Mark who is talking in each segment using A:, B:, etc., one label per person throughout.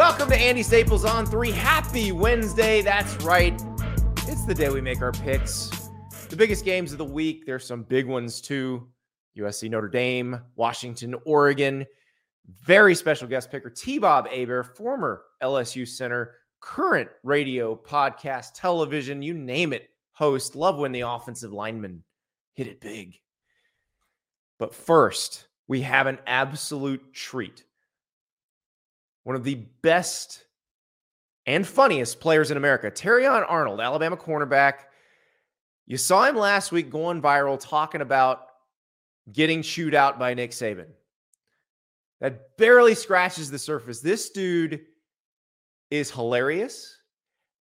A: Welcome to Andy Staples on 3. Happy Wednesday. That's right. It's the day we make our picks. The biggest games of the week. There's some big ones too. USC Notre Dame, Washington, Oregon. Very special guest picker, T Bob Hebert, former LSU center, current radio, podcast, television, you name it, host. Love when the offensive linemen hit it big. But first, we have an absolute treat one of the best and funniest players in America, Terrion Arnold, Alabama cornerback. You saw him last week going viral talking about getting chewed out by Nick Saban. That barely scratches the surface. This dude is hilarious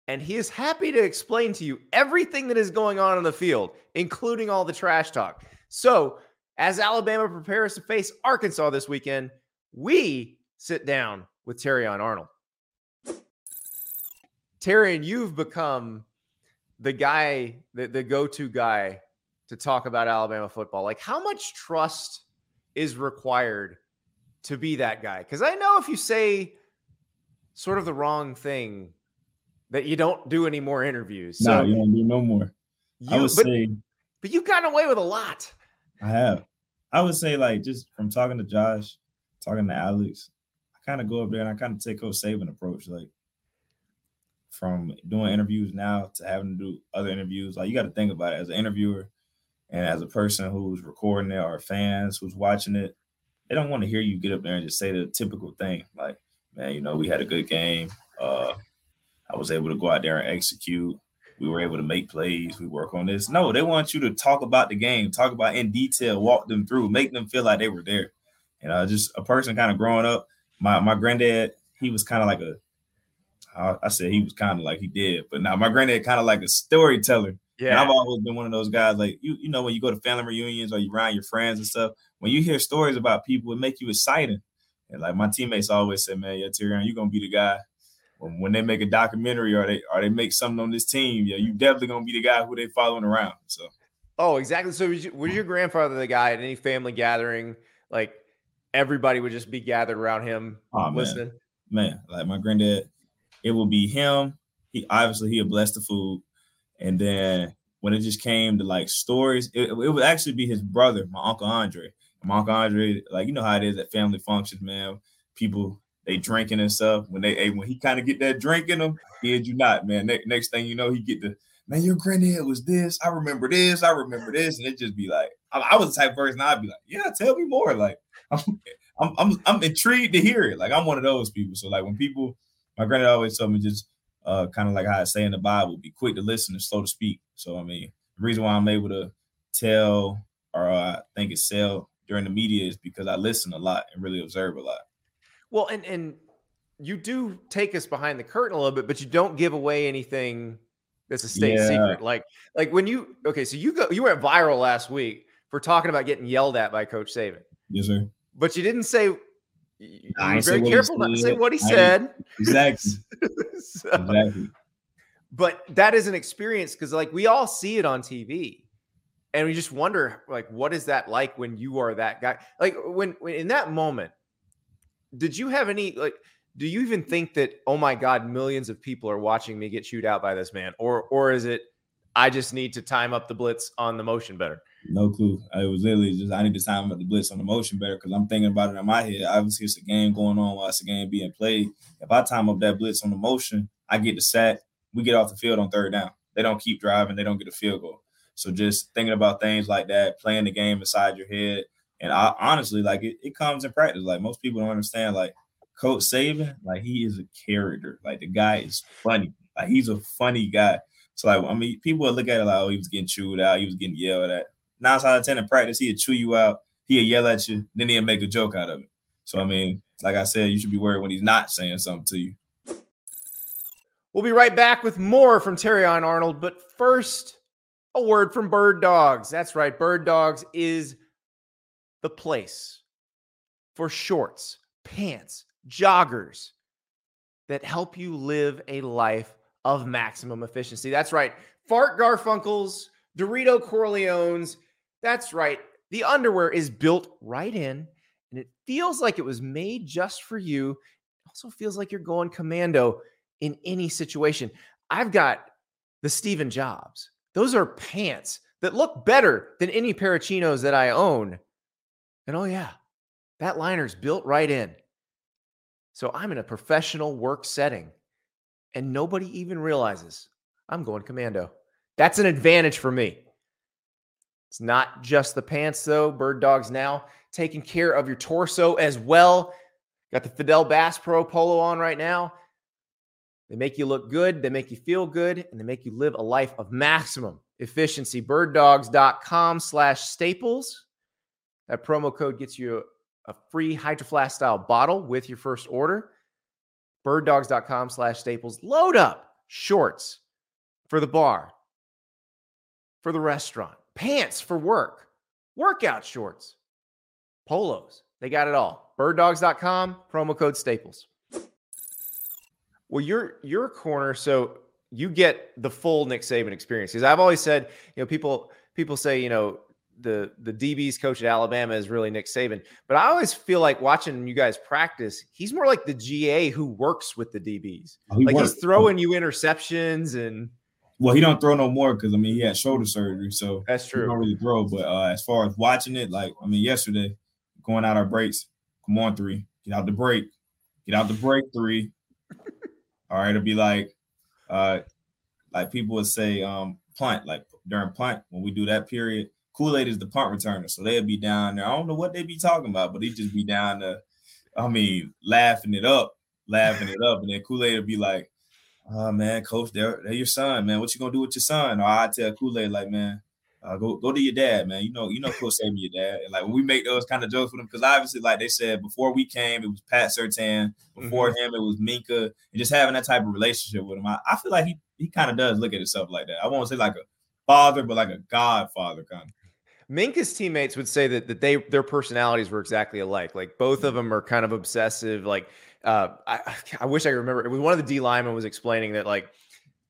A: and he is happy to explain to you everything that is going on in the field, including all the trash talk. So, as Alabama prepares to face Arkansas this weekend, we sit down with Terrion Arnold. Terrion you've become the guy, the, the go to guy to talk about Alabama football. Like, how much trust is required to be that guy? Because I know if you say sort of the wrong thing, that you don't do any more interviews.
B: No, you don't do no more.
A: You, I would but, say, but you've gotten away with a lot.
B: I have. I would say, like, just from talking to Josh, talking to Alex, kind of go up there and I kind of take Coach Saban approach, like from doing interviews now to having to do other interviews. Like you got to think about it as an interviewer and as a person who's recording it or fans who's watching it. They don't want to hear you get up there and just say the typical thing, like, "Man, you know, we had a good game. Uh, I was able to go out there and execute. We were able to make plays. We work on this." No, they want you to talk about the game, talk about in detail, walk them through, make them feel like they were there. And uh, just a person kind of growing up my my granddad, he was kind of like a I said he was kind of like he did, but now my granddad kind of like a storyteller. Yeah, and I've always been one of those guys. Like you, you know, when you go to family reunions or you around your friends and stuff, when you hear stories about people, it make you excited. And like my teammates always say, man, yeah, Terrion, you're gonna be the guy. When, when they make a documentary or they or they make something on this team, yeah, you definitely gonna be the guy who they following around. So.
A: Oh, exactly. So was, you, was your grandfather the guy at any family gathering? Like everybody would just be gathered around him oh, listening.
B: Man. man, like my granddad, it would be him. He obviously he'd bless the food, and then when it just came to like stories, it, it would actually be his brother, my uncle Andre. My uncle Andre, like you know how it is at family functions, man. People they drinking and stuff. When they when he kind of get that drink in him, did you not, man? Ne- next thing you know, he get the man. Your granddad was this. I remember this. I remember this, and it just be like, I, I was the type of person I'd be like, yeah, tell me more. Like I'm, I'm, I'm, intrigued to hear it. Like I'm one of those people. So like when people, my granddad always told me just uh, kind of like how I say in the Bible, be quick to listen and slow to speak. So I mean, the reason why I'm able to tell or uh, I think it's sell during the media is because I listen a lot and really observe a lot.
A: Well, and and you do take us behind the curtain a little bit, but you don't give away anything that's a state yeah. secret. Like like when you okay, so you go you went viral last week for talking about getting yelled at by Coach Saban.
B: Yes, sir.
A: But you didn't say. You were very careful not to say what he said.
B: Exactly. so, exactly.
A: But that is an experience because, like, we all see it on TV, and we just wonder, like, what is that like when you are that guy? Like, when, when in that moment, did you have any like? Do you even think that, oh my God, millions of people are watching me get chewed out by this man, or or is it, I just need to time up the blitz on the motion better?
B: No clue. It was literally just I need to time up the blitz on the motion better because I'm thinking about it in my head. Obviously, it's a game going on while it's a game being played. If I time up that blitz on the motion, I get the sack. We get off the field on third down. They don't keep driving. They don't get a field goal. So just thinking about things like that, playing the game inside your head, and I honestly like it. It comes in practice. Like most people don't understand. Like Coach Saban, like he is a character. Like the guy is funny. Like he's a funny guy. So like I mean, people would look at it like, oh, he was getting chewed out, he was getting yelled at nine out of ten in practice, he'd chew you out he'll yell at you, then he'll make a joke out of it. So I mean, like I said, you should be worried when he's not saying something to you.
A: We'll be right back with more from Terrion Arnold, but first, a word from Bird Dogs. That's right, Bird Dogs is the place for shorts, pants, joggers that help you live a life of maximum efficiency. That's right. Fart Garfunkels, Dorito Corleones. That's right. The underwear is built right in and it feels like it was made just for you. It also feels like you're going commando in any situation. I've got the Stephen Jobs. Those are pants that look better than any pair of chinos that I own. And oh, yeah, that liner's built right in. So I'm in a professional work setting and nobody even realizes I'm going commando. That's an advantage for me. It's not just the pants, though. Bird Dogs now taking care of your torso as well. Got the Fidel Bass Pro Polo on right now. They make you look good, they make you feel good, and they make you live a life of maximum efficiency. Birddogs.com slash staples. That promo code gets you a free Hydro Flask style bottle with your first order. Birddogs.com slash staples. Load up shorts for the bar, for the restaurant, pants for work, workout shorts, polos. They got it all. Birddogs.com, promo code staples. Well, you're you're a corner, so you get the full Nick Saban experience. Because I've always said, you know, people people say, you know, the the DB's coach at Alabama is really Nick Saban. But I always feel like watching you guys practice, he's more like the GA who works with the DBs. Oh, he like worked. he's throwing you interceptions and
B: well, he don't throw no more because I mean he had shoulder surgery, so
A: that's true. He
B: don't really throw. But uh, as far as watching it, like I mean, yesterday going out our breaks, come on three, get out the break, get out the break three. All right, it'll be like, uh, like people would say, um, punt, like during punt when we do that period, Kool Aid is the punt returner, so they'd be down there. I don't know what they'd be talking about, but he'd just be down there. I mean, laughing it up, laughing it up, and then Kool Aid would be like, "Oh man, coach, they're, they're your son, man. What you gonna do with your son?" Or I tell Kool Aid like, "Man, uh, go go to your dad, man. You know, you know, Coach Saban, your dad. And like when we make those kind of jokes with him, because obviously, like they said before we came, it was Pat Surtain. Before mm-hmm. him, it was Minkah. And just having that type of relationship with him, I, I feel like he he kind of does look at himself like that. I won't say like a father, but like a godfather kind of.
A: Minkah's teammates would say that that they their personalities were exactly alike. Like both of them are kind of obsessive. Like uh, I I wish I remember. It was one of the D linemen was explaining that like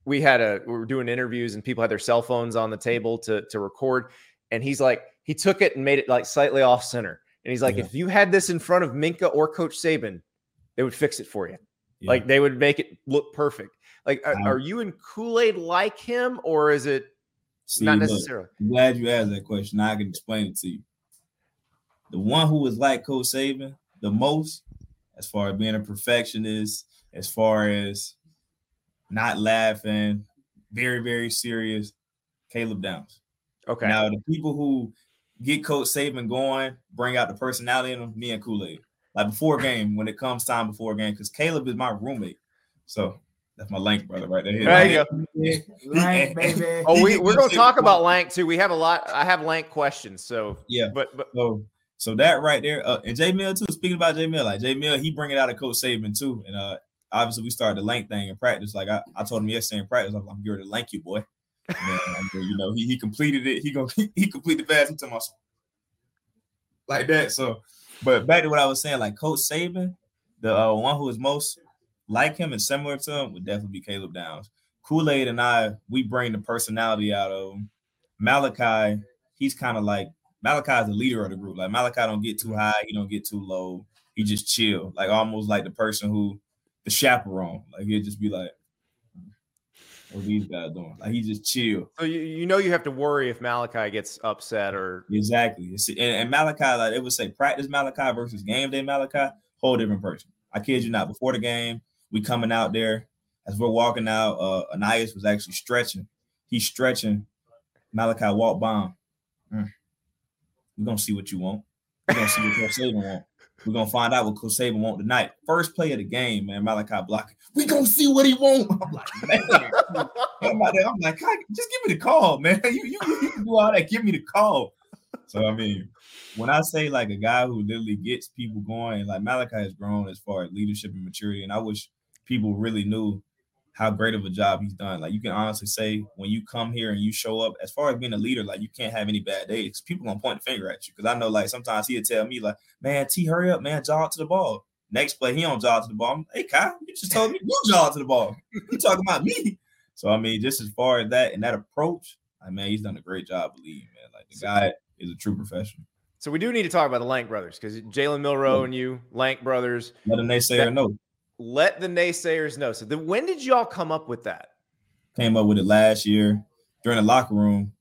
A: we had a we were doing interviews and people had their cell phones on the table to to record, and he's like he took it and made it like slightly off center, and he's like yeah. if you had this in front of Minkah or Coach Saban, they would fix it for you. Yeah. Like they would make it look perfect. Like, are, are you in Kool Aid like him, or is it See, Not necessarily.
B: Look, I'm glad you asked that question. I can explain it to you. The one who was like Coach Saban the most, as far as being a perfectionist, as far as not laughing, very, very serious, Caleb Downs.
A: Okay.
B: Now the people who get Coach Saban going, bring out the personality in them, me and Kool-Aid. Like before game, when it comes time before game, because Caleb is my roommate. So that's my Lank brother right there.
A: There you go. Lank, baby. Oh, we, we're gonna talk about Lank too. We have a lot. I have Lank questions. So
B: yeah, but but so so that right there, uh, and Jay Mill too. Speaking about Jay Mill, like Jay Mill, he bring it out of Coach Saban too. And uh obviously we started the Lank thing in practice. Like I, I told him yesterday in practice, I'm, I'm here to Lank you, boy. You know, he, he completed it. He go he, completed the pass. Told my like that. So, but back to what I was saying, like Coach Saban, the uh, one who is most like him and similar to him would definitely be Caleb Downs. Kool Aid and I, we bring the personality out of him. Malachi, he's kind of like Malachi is the leader of the group. Like Malachi don't get too high, he don't get too low. He just chill, like almost like the person who the chaperone. Like he'd just be like, what these guys doing? Like he just chill.
A: So you, you know you have to worry if Malachi gets upset or
B: exactly. And, and Malachi, like it would say, practice Malachi versus game day Malachi, whole different person. I kid you not. Before the game, we coming out there as we're walking out. Uh, Ainias was actually stretching. He's stretching. Malachi walk bomb. Mm. We're gonna see what you want. We're gonna see what Coach Saban want. We're gonna find out what Coach Saban want tonight. First play of the game, man. Malachi blocking. We gonna see what he want. I'm like, man. I'm, like, I'm like, just give me the call, man. You, you, you can do all that. Give me the call. So I mean, when I say like a guy who literally gets people going, like Malachi has grown as far as leadership and maturity, and I wish people really knew how great of a job he's done. Like you can honestly say when you come here and you show up, as far as being a leader, like you can't have any bad days. People gonna point the finger at you because I know like sometimes he'll tell me like, "Man, T, hurry up, man, jog to the ball." Next play, he don't jog to the ball. I'm, hey, Kyle, you just told me you jog to the ball. You talking about me? So I mean, just as far as that and that approach, I mean, he's done a great job Believe man. Like the guy is a true professional.
A: So we do need to talk about the Lank brothers because Jalen Milroe and you, Lank brothers.
B: Let a naysayer know.
A: Let the naysayers know. So the, when did y'all come up with that?
B: Came up with it last year during the locker room.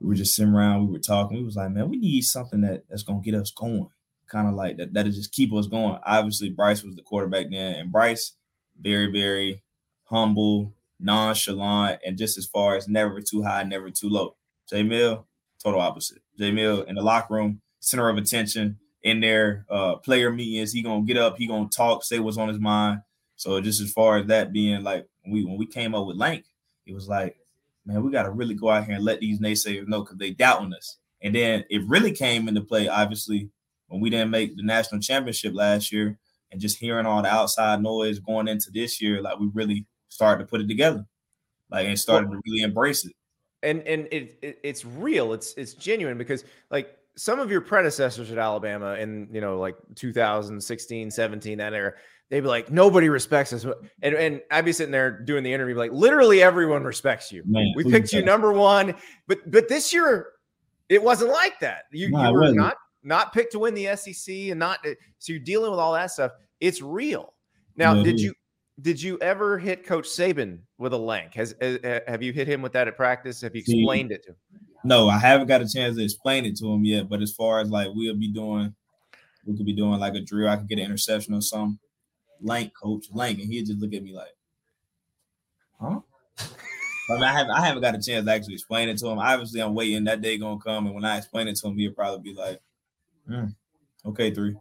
B: We were just sitting around, we were talking. We was like, man, we need something that, that's gonna get us going. Kind of like that, that'll just keep us going. Obviously, Bryce was the quarterback then, and Bryce, very, very humble, nonchalant, and just as far as never too high, never too low. J Mill, total opposite. J Mill in the locker room, center of attention in their uh, player meetings. He gonna get up, he gonna talk, say what's on his mind. So just as far as that being like we when we came up with Lank, it was like, man, we got to really go out here and let these naysayers know because they doubting us. And then it really came into play, obviously, when we didn't make the national championship last year, and just hearing all the outside noise going into this year, like we really started to put it together, like and started well, to really embrace it.
A: And and it, it it's real, it's it's genuine because like some of your predecessors at Alabama in you know like 2016, 17, that era, they'd be like, nobody respects us. And and I'd be sitting there doing the interview, like literally everyone respects you. Man, we picked you number one, but but this year it wasn't like that. You, no, you were not not picked to win the SEC and not eh, so you're dealing with all that stuff. It's real. Now, no, did you did you ever hit Coach Saban with a Lank? Has, has have you hit him with that at practice? Have you explained See, it to him?
B: No, I haven't got a chance to explain it to him yet. But as far as like we'll be doing, we could be doing like a drill. I could get an interception or something. Lank, coach, Lank, and he'd just look at me like, huh? I, mean, I haven't I haven't got a chance to actually explain it to him. Obviously, I'm waiting that day gonna come, and when I explain it to him, he'll probably be like, mm, "Okay, three.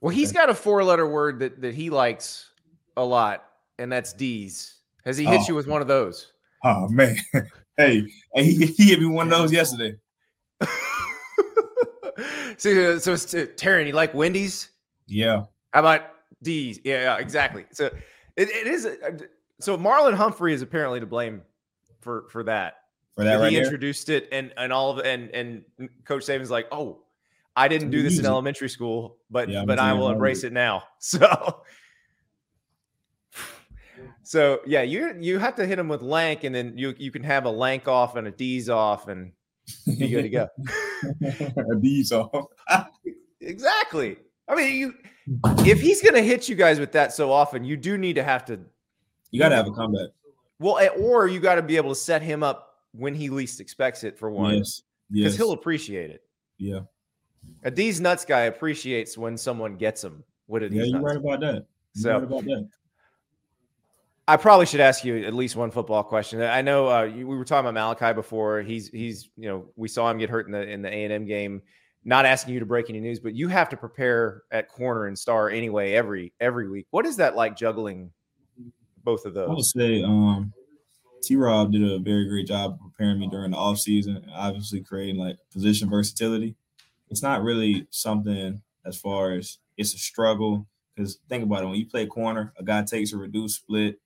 A: Well, he's got a four-letter word that that he likes a lot, and that's D's. Has he hit oh. you with one of those?
B: Oh man, hey, he, he hit me one of those yesterday.
A: so, so it's uh, Terrion, you like Wendy's?
B: Yeah.
A: How about D's? Yeah, yeah exactly. So it, it is. A, so Marlon Humphrey is apparently to blame for for that.
B: For that, right
A: he introduced it, and and all of and and Coach Saban's like, oh, I didn't do this in elementary school, but yeah, but I will embrace it now. So so yeah, you you have to hit them with lank, and then you you can have a lank off and a D's off, and be good to go.
B: a D's off.
A: exactly. I mean, you if he's gonna hit you guys with that so often, you do need to have to.
B: You got to have a comeback.
A: Well, or you got to be able to set him up when he least expects it. For one, yes, because yes. he'll appreciate it.
B: Yeah.
A: A D's nuts guy appreciates when someone gets him. What
B: it. Yeah, you're right about that. You're so right about that.
A: I probably should ask you at least one football question. I know uh, we were talking about Malachi before. He's he's you know we saw him get hurt in the in the A and M game. Not asking you to break any news, but you have to prepare at corner and star anyway every every week. What is that like juggling both of those?
B: I would say um, T. Rob did a very great job preparing me during the off season. Obviously, creating like position versatility. It's not really something as far as it's a struggle because think about it. When you play corner, a guy takes a reduced split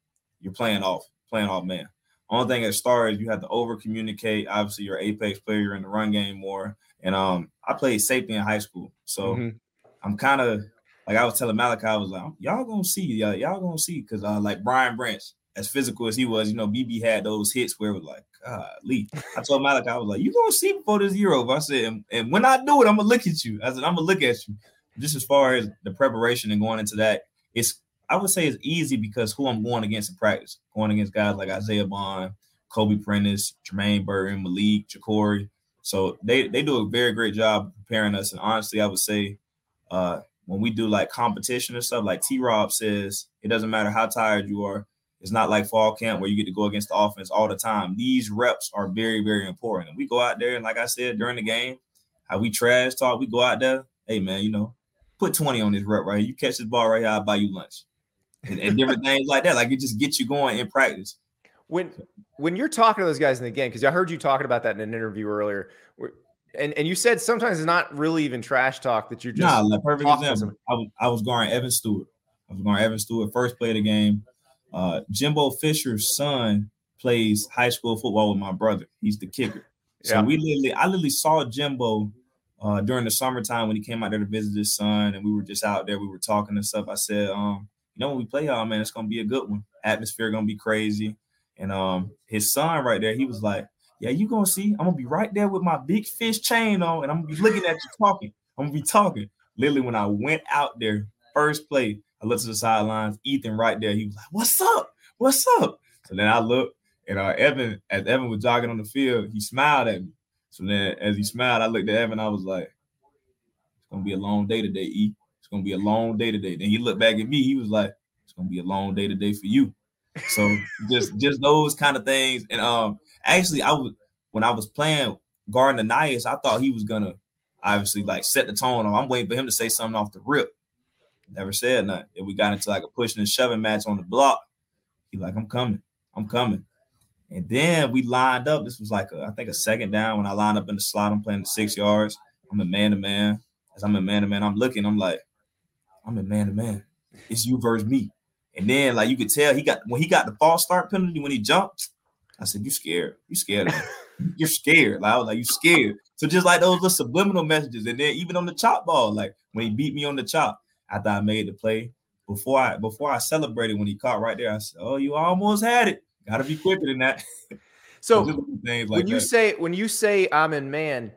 B: you're playing off, playing off man. Only thing at star is you have to over communicate. Obviously, you're apex player, you're in the run game more. And um, I played safety in high school, so mm-hmm. I'm kind of like I was telling Malachi, I was like, y'all gonna see, y'all, y'all gonna see, because uh, like Brian Branch, as physical as he was, you know, BB had those hits where it was like, God, Lee. I told Malachi, I was like, you gonna see before this year over. I said, and, and when I do it, I'm gonna look at you. I said, I'm gonna look at you. Just as far as the preparation and going into that, it's I would say it's easy because who I'm going against in practice, going against guys like Isaiah Bond, Kobe Prentice, Jermaine Burton, Malik, Jacory. So they they do a very great job preparing us. And honestly, I would say uh, when we do like competition and stuff, like T Rob says, it doesn't matter how tired you are. It's not like fall camp where you get to go against the offense all the time. These reps are very, very important. And we go out there and like I said during the game, how we trash talk, we go out there. Hey man, you know, put 20 on this rep right here. You catch this ball right here, I'll buy you lunch and, and different things like that. Like it just gets you going in practice.
A: When when you're talking to those guys in the game, because I heard you talking about that in an interview earlier, and and you said sometimes it's not really even trash talk that you're just
B: nah, like perfect example. I was I was going Evan Stewart. I was going Evan Stewart first play of the game. Uh, Jimbo Fisher's son plays high school football with my brother. He's the kicker. So yeah. we literally, I literally saw Jimbo uh, during the summertime when he came out there to visit his son, and we were just out there. We were talking and stuff. I said, um, you know, when we play y'all, man, it's gonna be a good one. Atmosphere gonna be crazy. And um, his son right there, he was like, Yeah, you gonna see, I'm gonna be right there with my big fish chain on, and I'm gonna be looking at you talking. I'm gonna be talking. Literally, when I went out there, first play, I looked to the sidelines, Ethan right there. He was like, What's up? What's up? So then I looked, and uh, Evan, as Evan was jogging on the field, he smiled at me. So then as he smiled, I looked at Evan, I was like, It's gonna be a long day today, E. Gonna be a long day today. Then he looked back at me, he was like, It's gonna be a long day today for you. So just just those kind of things. And um actually I was when I was playing guarding Ainias, I thought he was gonna obviously like set the tone. I'm waiting for him to say something off the rip. Never said nothing. And we got into like a pushing and shoving match on the block. He like, I'm coming, I'm coming. And then we lined up. This was like a, I think a second down when I lined up in the slot. I'm playing the six yards. I'm a man to man. As I'm a man to man, I'm looking. I'm like, I'm a man to man. It's you versus me. And then like you could tell he got when he got the false start penalty when he jumped. I said, "You scared? You scared? You're scared." Like I was like, "You scared?" So just like those little subliminal messages, and then even on the chop ball, like when he beat me on the chop after I made the play, before I before I celebrated when he caught right there, I said, "Oh, you almost had it. Got to be quicker than that."
A: So like when you that. say when you say I'm in man,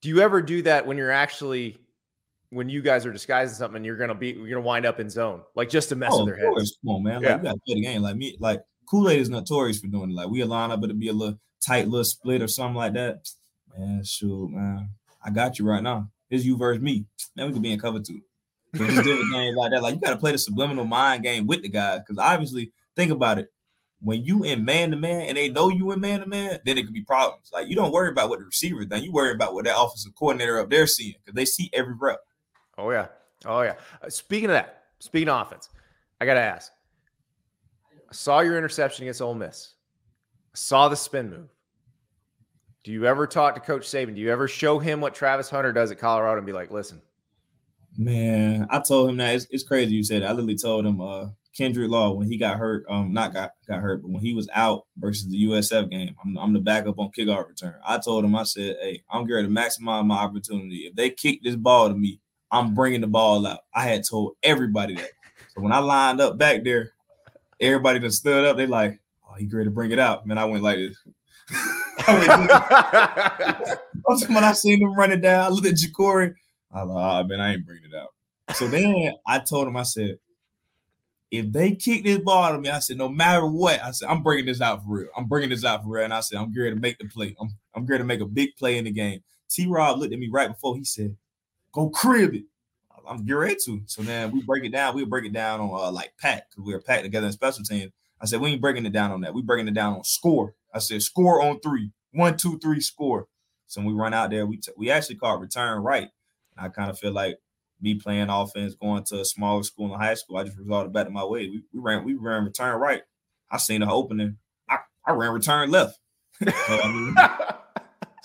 A: do you ever do that when you're actually when you guys are disguising something, you're gonna be you're gonna wind up in zone, like just to mess oh, with their heads.
B: Come on, man. Yeah. Like, you gotta play the game. Like me, like Kool-Aid is notorious for doing it. Like we line up, it'll be a little tight little split or something like that. Man, shoot, man. I got you right now. It's you versus me. Man, we could be in cover two. Just different games like that. Like you gotta play the subliminal mind game with the guys. Cause obviously, think about it. When you in man to man and they know you in man to man, then it could be problems. Like you don't worry about what the receiver done. You worry about what that offensive coordinator up there seeing because they see every rep.
A: Oh yeah, oh yeah. Uh, speaking of that, speaking of offense, I gotta ask. I saw your interception against Ole Miss. I saw the spin move. Do you ever talk to Coach Saban? Do you ever show him what Travis Hunter does at Colorado and be like, listen?
B: Man, I told him that it's, it's crazy you said. It. I literally told him uh Kendrick Law when he got hurt, um, not got got hurt, but when he was out versus the USF game, I'm, I'm the backup on kickoff return. I told him, I said, hey, I'm going to maximize my opportunity. If they kick this ball to me, I'm bringing the ball out. I had told everybody that. So when I lined up back there, everybody that stood up, they like, oh, he great to bring it out. Man, I went like this. I when I seen him running down, I looked at Jacory. I like, oh, man, I ain't bringing it out. So then I told him, I said, if they kick this ball to me, I said, no matter what, I said, I'm bringing this out for real. I'm bringing this out for real. And I said, I'm ready to make the play. I'm, I'm ready to make a big play in the game. T Rob looked at me right before he said, go crib it. I'm get ready to. So then we break it down. We'll break it down on uh, like pack because we are packed together in special teams. I said we ain't breaking it down on that. We breaking it down on score. I said score on three, one, two, three, score. So when we run out there, we t- we actually call return right. I kind of feel like me playing offense, going to a smaller school in high school, I just resorted back to my way. We, we ran we ran return right. I seen the opening. I, I ran return left. so, I mean,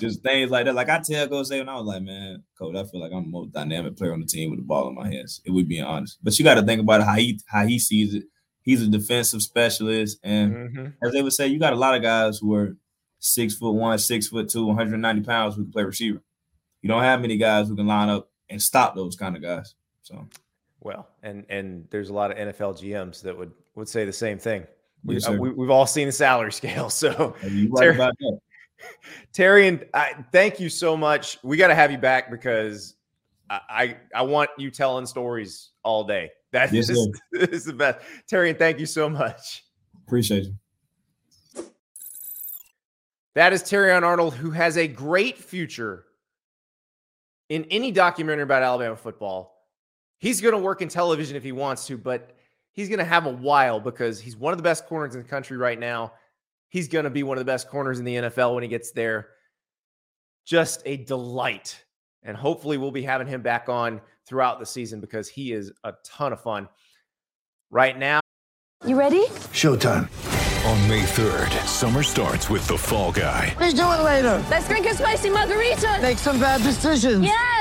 B: just things like that. Like I tell Coach Saban, I was like, man, Coach, I feel like I'm the most dynamic player on the team with the ball in my hands. It would be honest. But you got to think about how he how he sees it. He's a defensive specialist, and mm-hmm. as they would say, you got a lot of guys who are six foot one, six foot two, 190 pounds who can play receiver. You don't have many guys who can line up and stop those kind of guys. So,
A: well, and and there's a lot of NFL GMs that would would say the same thing. We, yes, uh, we, have all seen the salary scale, so right about that. Terrion I, thank you so much. We got to have you back because I, I, I want you telling stories all day. That yes, is, is the best. Terrion thank you so much.
B: Appreciate you.
A: That is Terrion Arnold, who has a great future in any documentary about Alabama football. He's going to work in television if he wants to, but he's going to have a while because he's one of the best corners in the country right now he's going to be one of the best corners in the NFL when he gets there. Just a delight. And hopefully, we'll be having him back on throughout the season because he is a ton of fun. Right now,
C: you ready?
D: Showtime.
C: On May 3rd, summer starts with The Fall Guy.
D: Let's do it later.
E: Let's drink a spicy margarita.
D: Make some bad decisions.
E: Yes.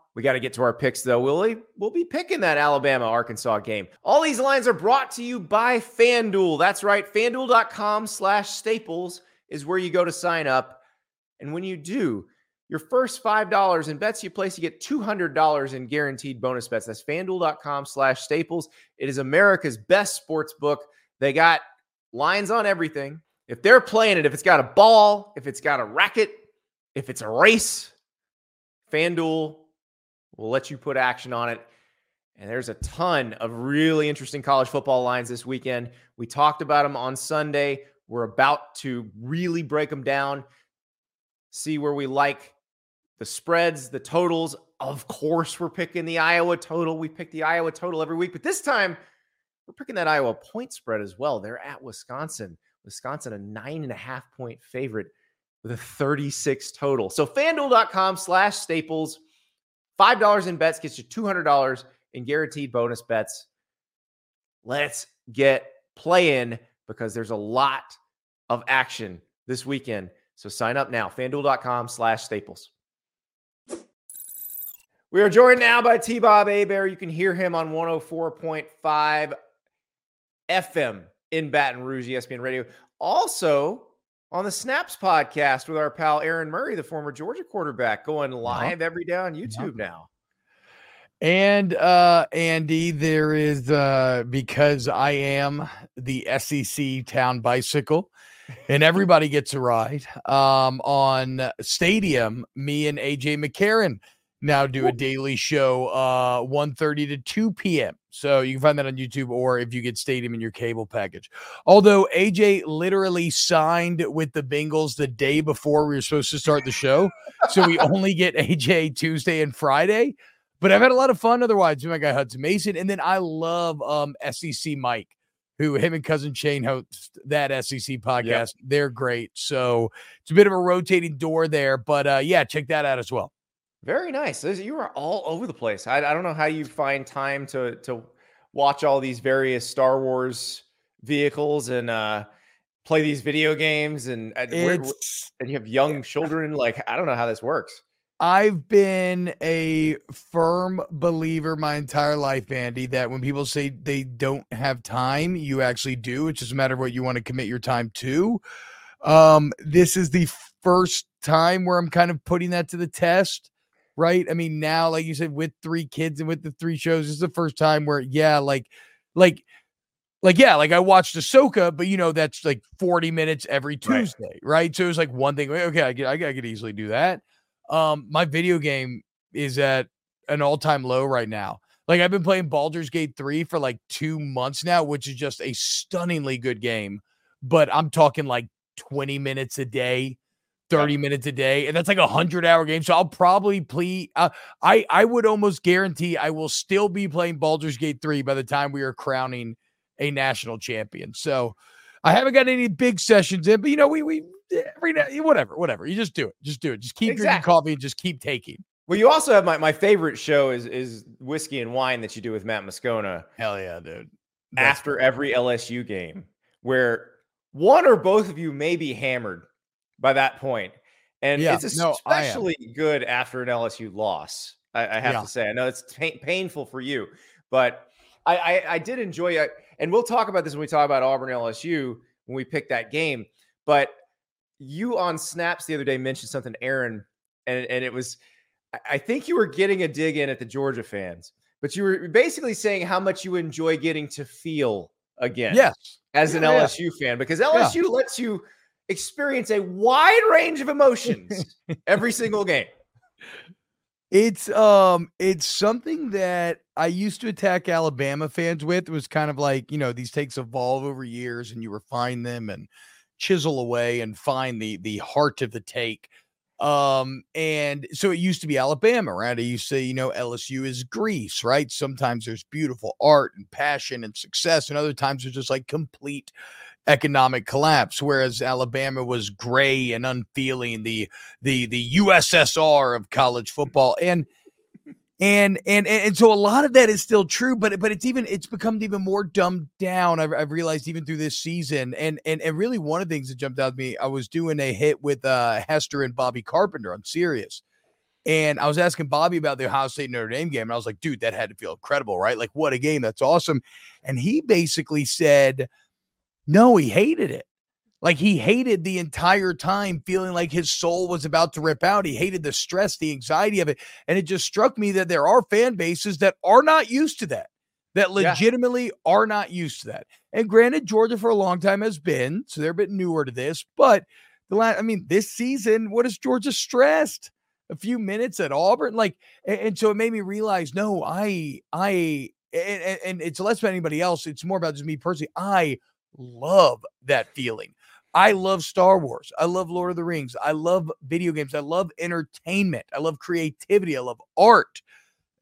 A: we got to get to our picks, though. We'll, eh, we'll be picking that Alabama Arkansas game. All these lines are brought to you by FanDuel. That's right. FanDuel.com slash staples is where you go to sign up. And when you do, your first $5 in bets you place, you get $200 in guaranteed bonus bets. That's fanduel.com slash staples. It is America's best sports book. They got lines on everything. If they're playing it, if it's got a ball, if it's got a racket, if it's a race, FanDuel will let you put action on it. And there's a ton of really interesting college football lines this weekend. We talked about them on Sunday. We're about to really break them down, see where we like the spreads, the totals. Of course, we're picking the Iowa total. We pick the Iowa total every week, but this time we're picking that Iowa point spread as well. They're at Wisconsin. Wisconsin, a nine and a half point favorite with a 36 total. So fanduel.com slash staples, $5 in bets gets you $200 in guaranteed bonus bets. Let's get playing because there's a lot of action this weekend. So sign up now, fanduel.com slash staples. We are joined now by T Bob Hebert. You can hear him on 104.5 FM in Baton Rouge, ESPN Radio. Also on the Snaps podcast with our pal Aaron Murray, the former Georgia quarterback, going live every day on YouTube now.
F: And uh Andy, there is uh because I am the SEC town bicycle and everybody gets a ride. Um on Stadium, me and AJ McCarron now do a daily show uh 1 to 2 p.m. So you can find that on YouTube or if you get Stadium in your cable package. Although AJ literally signed with the Bengals the day before we were supposed to start the show. So we only get AJ Tuesday and Friday. But I've had a lot of fun otherwise with my guy Hutson Mason. And then I love um SEC Mike, who him and cousin Shane host that SEC podcast. Yep. They're great. So it's a bit of a rotating door there. But uh yeah, check that out as well.
A: Very nice. You are all over the place. I, I don't know how you find time to to watch all these various Star Wars vehicles and uh play these video games and and, and you have young children. Like I don't know how this works.
F: I've been a firm believer my entire life, Andy, that when people say they don't have time, you actually do. It's just a matter of what you want to commit your time to. Um, this is the first time where I'm kind of putting that to the test, right? I mean, now, like you said, with three kids and with the three shows, this is the first time where, yeah, like, like, like yeah, like I watched Ahsoka, but you know that's like 40 minutes every Tuesday, right? right? So it was like one thing. Okay, I could, I could easily do that. Um, my video game is at an all-time low right now. Like I've been playing Baldur's Gate 3 for like 2 months now, which is just a stunningly good game, but I'm talking like 20 minutes a day, 30 yeah. minutes a day, and that's like a 100-hour game. So I'll probably play uh, I I would almost guarantee I will still be playing Baldur's Gate 3 by the time we are crowning a national champion. So I haven't got any big sessions in, but you know, we we every now, whatever, whatever. You just do it. Just do it. Just keep exactly. drinking coffee and just keep taking.
A: Well, you also have my, my favorite show is is whiskey and wine that you do with Matt Moscona.
F: Hell yeah, dude.
A: That's after cool. every LSU game, where one or both of you may be hammered by that point. And yeah, it's especially no, good after an LSU loss. I, I have yeah. to say, I know it's pain, painful for you, but I, I, I did enjoy it. And we'll talk about this when we talk about Auburn LSU when we pick that game. But you on snaps the other day mentioned something, Aaron, and, and it was, I think you were getting a dig in at the Georgia fans, but you were basically saying how much you enjoy getting to feel again.
F: Yes.
A: As an yeah. LSU fan, because LSU yeah. lets you experience a wide range of emotions every single game.
F: It's um it's something that I used to attack Alabama fans with. It was kind of like, you know, these takes evolve over years and you refine them and chisel away and find the the heart of the take. Um, and so it used to be Alabama, right? I used to say, you know, LSU is Greece, right? Sometimes there's beautiful art and passion and success, and other times there's just like complete economic collapse whereas alabama was gray and unfeeling the the the ussr of college football and and and and so a lot of that is still true but but it's even it's become even more dumbed down i've, I've realized even through this season and and and really one of the things that jumped out at me i was doing a hit with uh hester and bobby carpenter I'm serious. And I was asking Bobby about the Ohio State Notre Dame game. And I was like, dude, that had to feel incredible, right? Like, what a game. That's awesome. And he basically said, no, he hated it. Like he hated the entire time feeling like his soul was about to rip out. He hated the stress, the anxiety of it. And it just struck me that there are fan bases that are not used to that, that legitimately yeah. are not used to that. And granted, Georgia for a long time has been, so they're a bit newer to this. But the last, I mean, this season, what is Georgia stressed? A few minutes at Auburn, like, and, and so it made me realize, no, I, I, and, and it's less about anybody else. It's more about just me personally. I love that feeling. I love Star Wars. I love Lord of the Rings. I love video games. I love entertainment. I love creativity. I love art.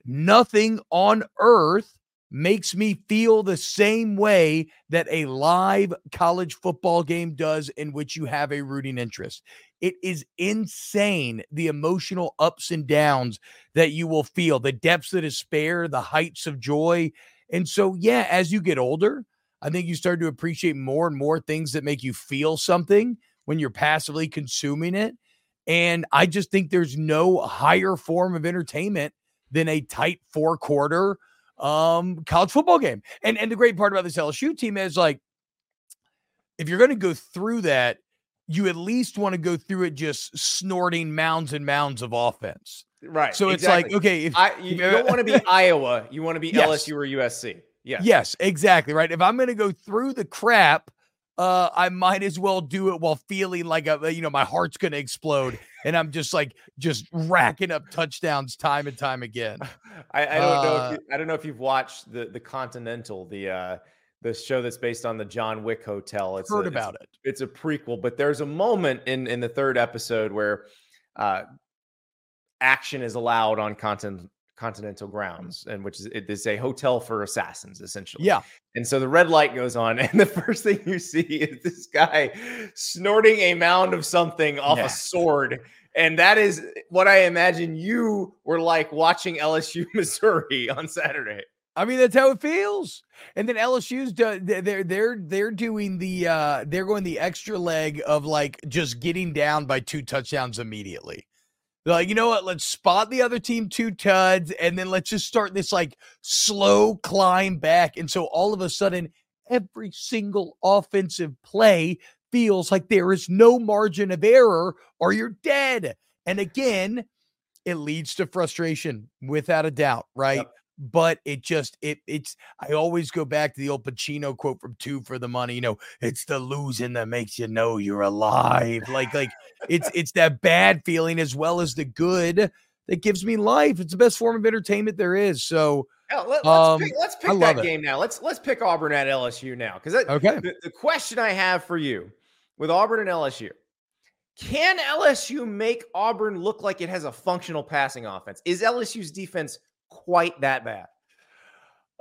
F: Nothing on earth makes me feel the same way that a live college football game does in which you have a rooting interest. It is insane the emotional ups and downs that you will feel, the depths of despair, the heights of joy. And so, yeah, as you get older, I think you start to appreciate more and more things that make you feel something when you're passively consuming it. And I just think there's no higher form of entertainment than a tight four quarter um, college football game. And and the great part about this LSU team is like, if you're going to go through that, you at least want to go through it just snorting mounds and mounds of offense.
A: Right.
F: So
A: exactly.
F: it's like, okay, if
A: I, you, you don't want to be Iowa, you want to be yes. LSU or USC. Yeah.
F: Yes, exactly. Right. If I'm going to go through the crap, uh, I might as well do it while feeling like a, you know, my heart's going to explode, and I'm just like just racking up touchdowns time and time again.
A: I, I don't uh, know. If uh you, I don't know if you've watched the the Continental, the uh, the show that's based on the John Wick Hotel.
F: It's heard
A: a,
F: about
A: it's,
F: it.
A: It's a prequel, but there's a moment in in the third episode where uh, action is allowed on Continental Continental Grounds, and which is it is a hotel for assassins, essentially.
F: Yeah.
A: And so the red light goes on, and the first thing you see is this guy snorting a mound of something off yeah. a sword. And that is what I imagine you were like watching LSU Missouri on Saturday.
F: I mean, that's how it feels. And then LSU's do, they're they're they're doing the uh they're going the extra leg of like just getting down by two touchdowns immediately. They're like, you know what? Let's spot the other team two tuds, and then let's just start this like slow climb back. And so all of a sudden, every single offensive play feels like there is no margin of error, or you're dead. And again, it leads to frustration without a doubt, right? Yep but it just it it's I always go back to the old Pacino quote from Two for the Money. You know, it's the losing that makes you know you're alive. Like like it's it's that bad feeling as well as the good that gives me life. It's the best form of entertainment there is. So
A: yeah, let, us um, pick, let's pick that it. game now. Let's let's pick Auburn at LSU now because okay. The, the question I have for you with Auburn and LSU. Can LSU make Auburn look like it has a functional passing offense? Is LSU's defense quite that bad.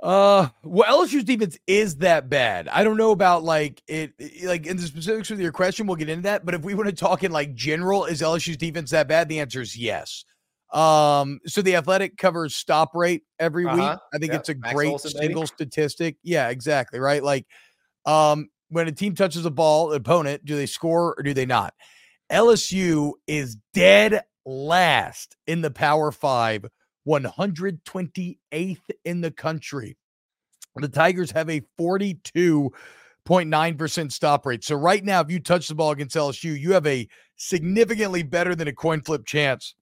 F: Uh, well, LSU's defense is that bad. I don't know about like it, like in the specifics of your question. We'll get into that. But if we want to talk in like general, is LSU's defense that bad? The answer is yes. Um, so the athletic covers stop rate every uh-huh. week. I think yep. it's a Max great Olson, single statistic. Yeah, exactly. Right. Like, um, when a team touches a ball, opponent, do they score or do they not? LSU is dead last in the Power Five 128th in the country. The Tigers have a 42.9% stop rate. So right now, if you touch the ball against LSU, you have a significantly better than a coin flip chance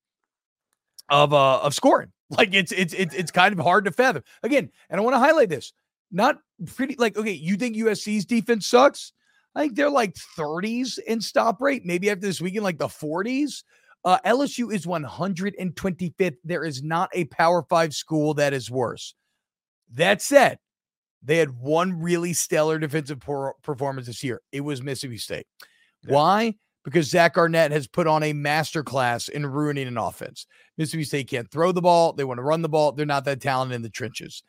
F: of uh of scoring. Like it's it's it's it's kind of hard to fathom. Again, and I want to highlight this. Not pretty like okay, you think USC's defense sucks? I think they're like 30s in stop rate, maybe after this weekend, like the 40s. Uh, LSU is 125th. There is not a Power Five school that is worse. That said, they had one really stellar defensive per- performance this year. It was Mississippi State. Yeah. Why? because Zach Arnett has put on a masterclass in ruining an offense. Mississippi State can't throw the ball. They want to run the ball. They're not that talented in the trenches.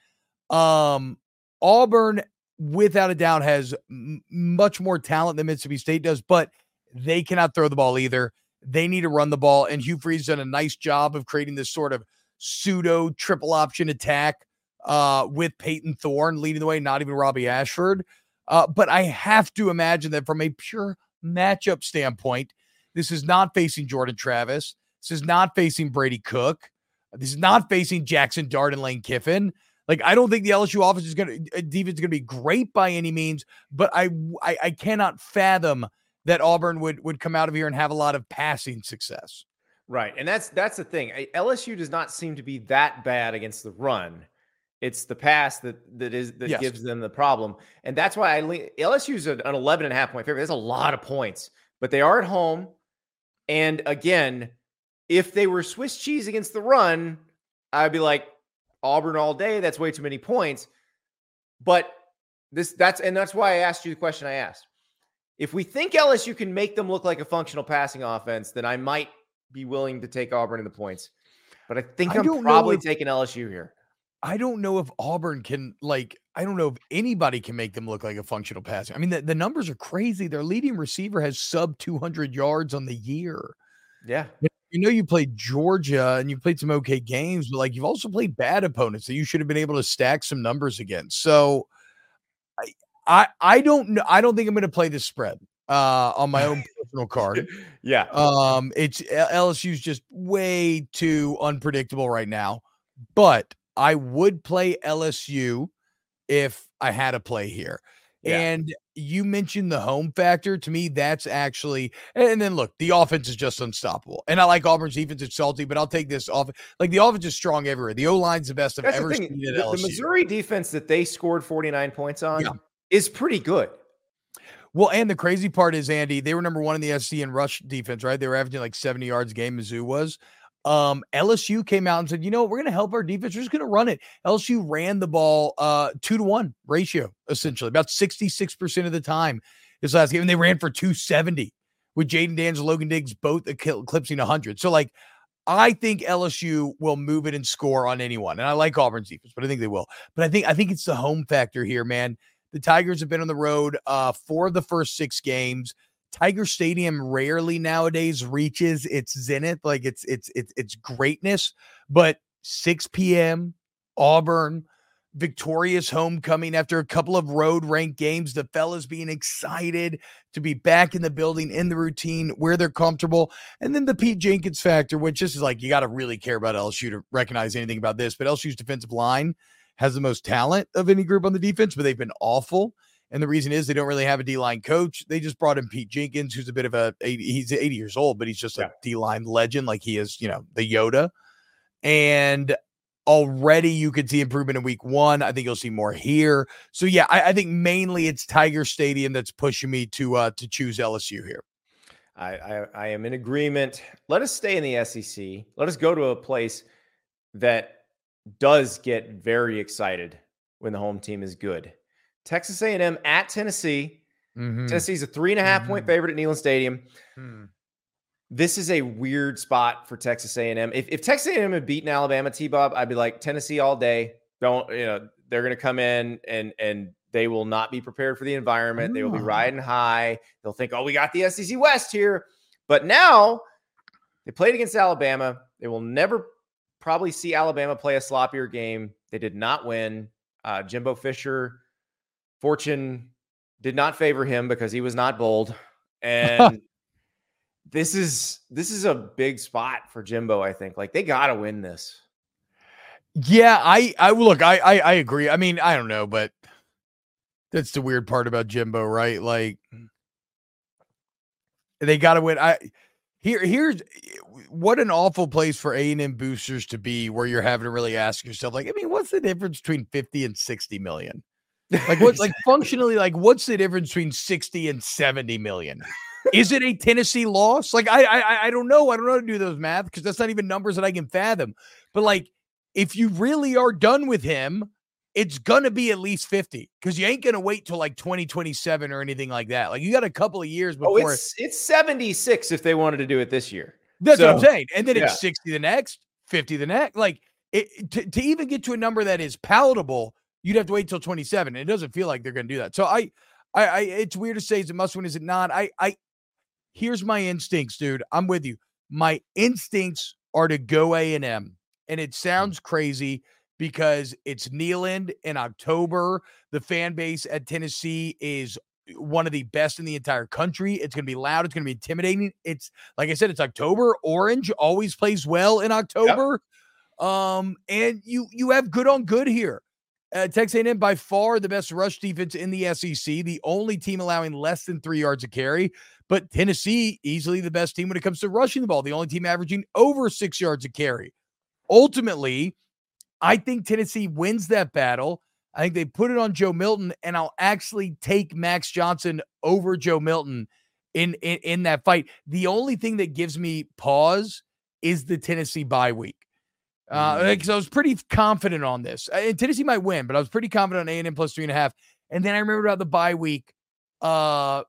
F: Um, Auburn, without a doubt, has m- much more talent than Mississippi State does, but they cannot throw the ball either. They need to run the ball. And Hugh Freeze done a nice job of creating this sort of pseudo triple option attack uh, with Payton Thorne leading the way, not even Robbie Ashford. Uh, but I have to imagine that from a pure matchup standpoint, this is not facing Jordan Travis. This is not facing Brady Cook. This is not facing Jackson Dart and Lane Kiffin. Like I don't think the LSU offense is going to defense is going to be great by any means, but I, I I cannot fathom that Auburn would would come out of here and have a lot of passing success.
A: Right, and that's that's the thing. LSU does not seem to be that bad against the run. It's the pass that that is that
F: Yes.
A: gives them the problem, and that's why I lean, LSU's an 11 and a half point favorite. That's a lot of points, but they are at home, and again, if they were Swiss cheese against the run, I'd be like Auburn all day. That's way too many points. But this that's and that's why I asked you the question I asked. If we think LSU can make them look like a functional passing offense, then I might be willing to take Auburn in the points. But I think
F: I
A: I'm probably
F: if-
A: taking LSU here.
F: I don't know if Auburn can like I don't know if anybody can make them look like a functional passing. I mean the, the numbers are crazy. Their leading receiver has sub 200 yards on the year.
A: Yeah.
F: You know you played Georgia and you played some okay games, but like you've also played bad opponents that you should have been able to stack some numbers against. So I I I don't know. I don't think I'm going to play this spread uh on my own personal card.
A: Yeah.
F: Um, it's LSU's just way too unpredictable right now. But I would play LSU if I had to play here.
A: Yeah.
F: And you mentioned the home factor. To me, that's actually and then look, the offense is just unstoppable. And I like Auburn's defense. It's salty, but I'll take this off. Like the offense is strong everywhere. The O line's the best I've
A: That's
F: ever
A: the
F: seen at
A: The,
F: LSU.
A: the Missouri defense that they scored 49 points on
F: Yeah.
A: Is pretty good.
F: Well, and the crazy part is, Andy, they were number one in the SC in rush defense, right? They were averaging like 70 yards a game, Mizzou was. Um, LSU came out and said, you know, we're gonna help our defense, we're just gonna run it. LSU ran the ball uh two to one ratio, essentially, about 66% of the time this last game. And they ran for 270 with Jayden Daniels, Logan Diggs both ecl- eclipsing 100. So, like, I think LSU will move it and score on anyone. And I like Auburn's defense, but I think they will. But I think I think it's the home factor here, man. The Tigers have been on the road uh four of the first six games. Tiger Stadium rarely nowadays reaches its zenith, like it's it's it's it's greatness. But 6 p.m. Auburn, victorious homecoming after a couple of road ranked games. The fellas being excited to be back in the building in the routine where they're comfortable. And then the Pete Jenkins factor, which this is like you got to really care about LSU to recognize anything about this. But LSU's defensive line has the most talent of any group on the defense, but they've been awful. And the reason is they don't really have a D line coach. They just brought in Pete Jenkins, who's a bit of a he's 80 years old, but he's just a D line legend, like he is, you know, the Yoda. And already you could see improvement in week one. I think you'll see more here. So yeah, I, I think mainly it's Tiger Stadium that's pushing me to uh to choose LSU here.
A: I, I I am in agreement. Let us stay in the SEC. Let us go to a place that does get very excited when the home team is good. Texas A&M at Tennessee.
F: Mhm.
A: Tennessee's a three and a half point favorite at Neyland Stadium.
F: Hmm.
A: This is a weird spot for Texas A&M. If, if Texas A&M had beaten Alabama, T-Bob, I'd be like Tennessee all day. Don't you know? They're going to come in and and they will not be prepared for the environment. They will be
F: Oh.
A: riding high. They'll think, oh, we got the SEC West here. But now they played against Alabama. They will never probably see Alabama play a sloppier game. They did not win. Uh, Jimbo Fisher, fortune did not favor him because he was not bold. And this is this is a big spot for Jimbo. I think like they got to win this.
F: Yeah, I I look, I, I I agree. I mean, I don't know, but that's the weird part about Jimbo, right? Like they got to win. I here here's what an awful place for A and M boosters to be, where you're having to really ask yourself, like, I mean, what's the difference between fifty and sixty million? Like what's like functionally like what's the difference between 60 and 70 million? Is it a Tennessee loss? Like I I I don't know. I don't know how to do those math because that's not even numbers that I can fathom. But like if you really are done with him it's gonna be at least 50 because you ain't gonna wait till like 2027 or anything like that. Like you got a couple of years
A: Oh,
F: before
A: it's it's 76 if they wanted to do it this year.
F: that's what I'm saying. And then
A: yeah.
F: it's 60 the next, 50 the next. Like it to, to even get to a number that is palatable, you'd have to wait till 27. And it doesn't feel like they're gonna do that. So I I, I it's weird to say is it must win, is it not? I I here's my instincts, dude. I'm with you. My instincts are to go A and M, and it mm. sounds crazy because it's Neyland in October. The fan base at Tennessee is one of the best in the entire country. It's going to be loud. It's going to be intimidating. It's like I said, it's October. Orange always plays well in October. Um, and you you have good on good here. Uh, Texas A&M by far the best rush defense in the SEC, the only team allowing less than three yards a carry. But Tennessee, easily the best team when it comes to rushing the ball, the only team averaging over six yards a carry. Ultimately, I think Tennessee wins that battle. I think they put it on Joe Milton, and I'll actually take Max Johnson over Joe Milton in in, in that fight. The only thing that gives me pause is the Tennessee bye week. Uh, because I was pretty confident on this. Uh, And Tennessee might win, but I was pretty confident on A and M plus three and a half. And then I remember about the bye week. Uh,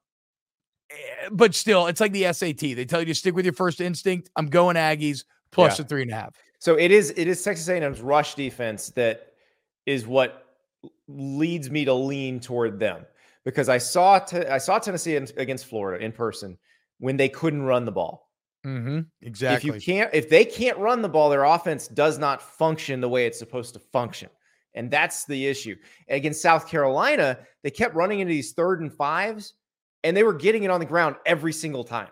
F: eh, but still, it's like the SAT. They tell you to stick with your first instinct. I'm going Aggies plus
A: Yeah.
F: the three and a half.
A: So it is it is Texas A&M's rush defense that is what leads me to lean toward them because I saw te- I saw Tennessee in- against Florida in person when they couldn't run the ball.
F: Mm-hmm. Exactly.
A: If you can't if they can't run the ball, their offense does not function the way it's supposed to function. And that's the issue. Against South Carolina, they kept running into these third and fives and they were getting it on the ground every single time.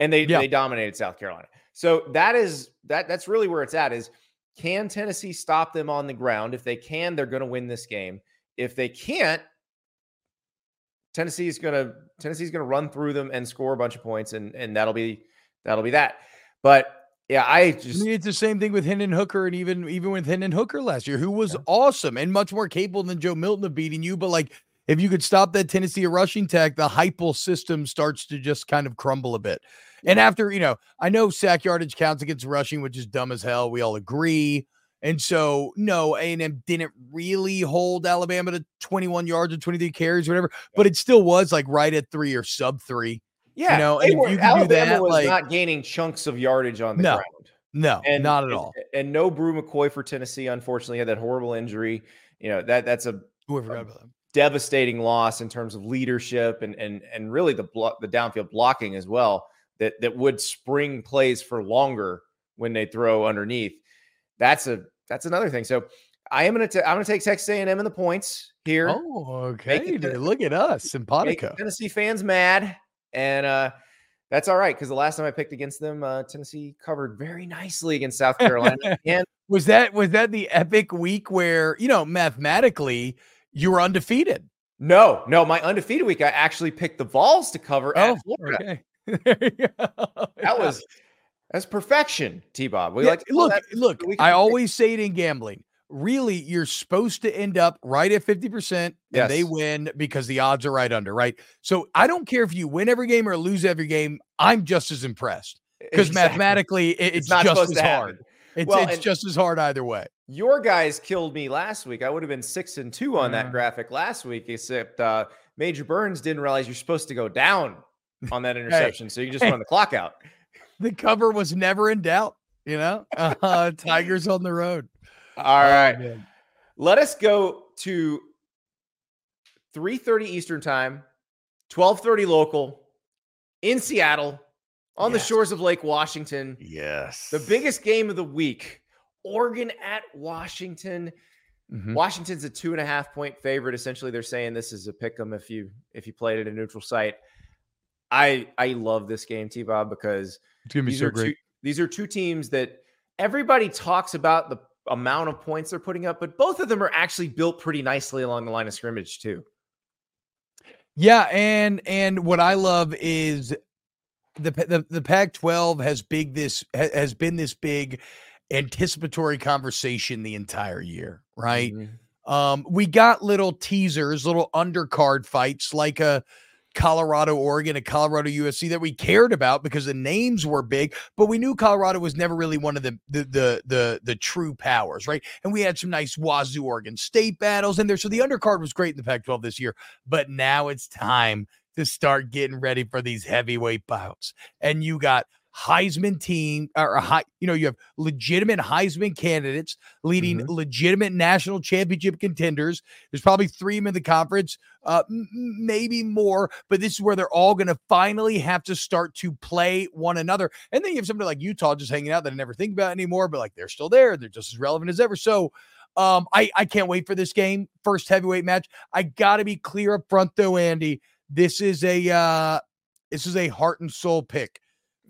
A: And they
F: Yeah.
A: they dominated South Carolina. So that is that that's really where it's at is can Tennessee stop them on the ground? If they can, they're going to win this game. If they can't, Tennessee's going to Tennessee's going to run through them and score a bunch of points and and that'll be that'll be that. But yeah, I
F: I mean, it's the same thing with Hendon Hooker, and even even with Hendon Hooker last year, who was awesome and much more capable than Joe Milton of beating you. But like, if you could stop that Tennessee rushing tech, the Heupel system starts to just kind of crumble a bit. And after you know, I know sack yardage counts against rushing, which is dumb as hell. We all agree. And so, no, A and M didn't really hold Alabama to 21 yards or 23 carries, or whatever. But it still was like right at three or sub three.
A: yeah,
F: know, and
A: were-
F: you can do
A: Alabama
F: that,
A: was
F: like-
A: not gaining chunks of yardage on the
F: No,
A: ground.
F: No,
A: and
F: not at all.
A: And no Bru McCoy for Tennessee, unfortunately, had that horrible injury. You know that that's a
F: Who I forgot about that.
A: Devastating loss in terms of leadership and and and really the blo- the downfield blocking as well. That that would spring plays for longer when they throw underneath. That's a that's another thing. So I am gonna ta- I'm gonna take Texas A&M in the points here.
F: Oh, okay.
A: it
F: Look at us, simpatico.
A: Tennessee fans mad, and uh, that's all right because the last time I picked against them, uh, Tennessee covered very nicely against South Carolina. and
F: Was that was that the epic week where you know mathematically you were undefeated?
A: no, no, my undefeated week, I actually picked the Vols to cover oh, Florida.
F: okay. There you go.
A: That was that's perfection, T Bob. We
F: Yeah,
A: like
F: look, look. I always say it in gambling. Really, you're supposed to end up right at 50%, and they win because the odds are right under, right? So I don't care if you win every game or lose every game. I'm just as impressed because
A: Exactly.
F: mathematically it- it's,
A: It's not
F: just as hard. It's,
A: Well,
F: it's
A: and-
F: just as hard either way.
A: Your guys killed me last week. I would have been six and two on that
F: Uh.
A: graphic last week, except uh, Major Burns didn't realize you're supposed to go down on that interception, so you just
F: Hey.
A: run the clock out.
F: The cover was never in doubt, you know? Uh, Tigers on the road.
A: All
F: Oh,
A: right.
F: man.
A: Let us go to 3:30 Eastern time, 12:30 local in Seattle on the shores of Lake Washington.
F: Yes.
A: The biggest game of the week. Oregon at Washington.
F: Mhm.
A: Washington's a two and a half point favorite. Essentially, they're saying this is a pick 'em if you if you played at a neutral site. I I love this game, T Bob, because
F: It's going to be
A: these
F: so
A: are
F: great.
A: two these are two teams that everybody talks about the amount of points they're putting up, but both of them are actually built pretty nicely along the line of scrimmage too.
F: Yeah, and and what I love is the the, the Pac-12 has big this has been this big anticipatory conversation the entire year, right?
A: Mhm.
F: Um, we got little teasers, little undercard fights, like a Colorado, Oregon, a Colorado USC that we cared about because the names were big, but we knew Colorado was never really one of the the the the, the true powers, right? And we had some nice Wazoo Oregon State battles in there, so the undercard was great in the Pac-12 this year. But now it's time to start getting ready for these heavyweight bouts, and you got Heisman team or a high, you know, you have legitimate Heisman candidates leading
A: Mhm.
F: legitimate national championship contenders. There's probably three of them in the conference, uh, m- maybe more, but this is where they're all going to finally have to start to play one another. And then you have somebody like Utah just hanging out that I never think about anymore, but like they're still there. They're just as relevant as ever. So, um, I, I can't wait for this game. First heavyweight match. I got to be clear up front though, Andy. This is a uh, this is a heart and soul pick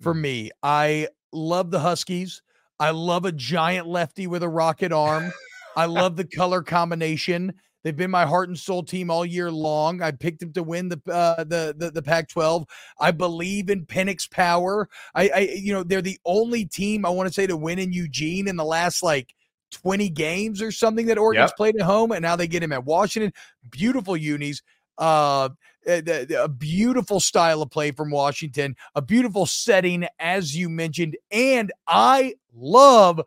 F: for me. I love the Huskies. I love a giant lefty with a rocket arm. I love the color combination. They've been my heart and soul team all year long. I picked them to win the uh, the, the the Pac-12. I believe in Penix power. I, I you know they're the only team I want to say to win in Eugene in the last like 20 games or something that Oregon's
A: Yep.
F: played at home, and now they get him at Washington. Beautiful unis. Uh, Uh, a beautiful style of play from Washington, a beautiful setting, as you mentioned. And I love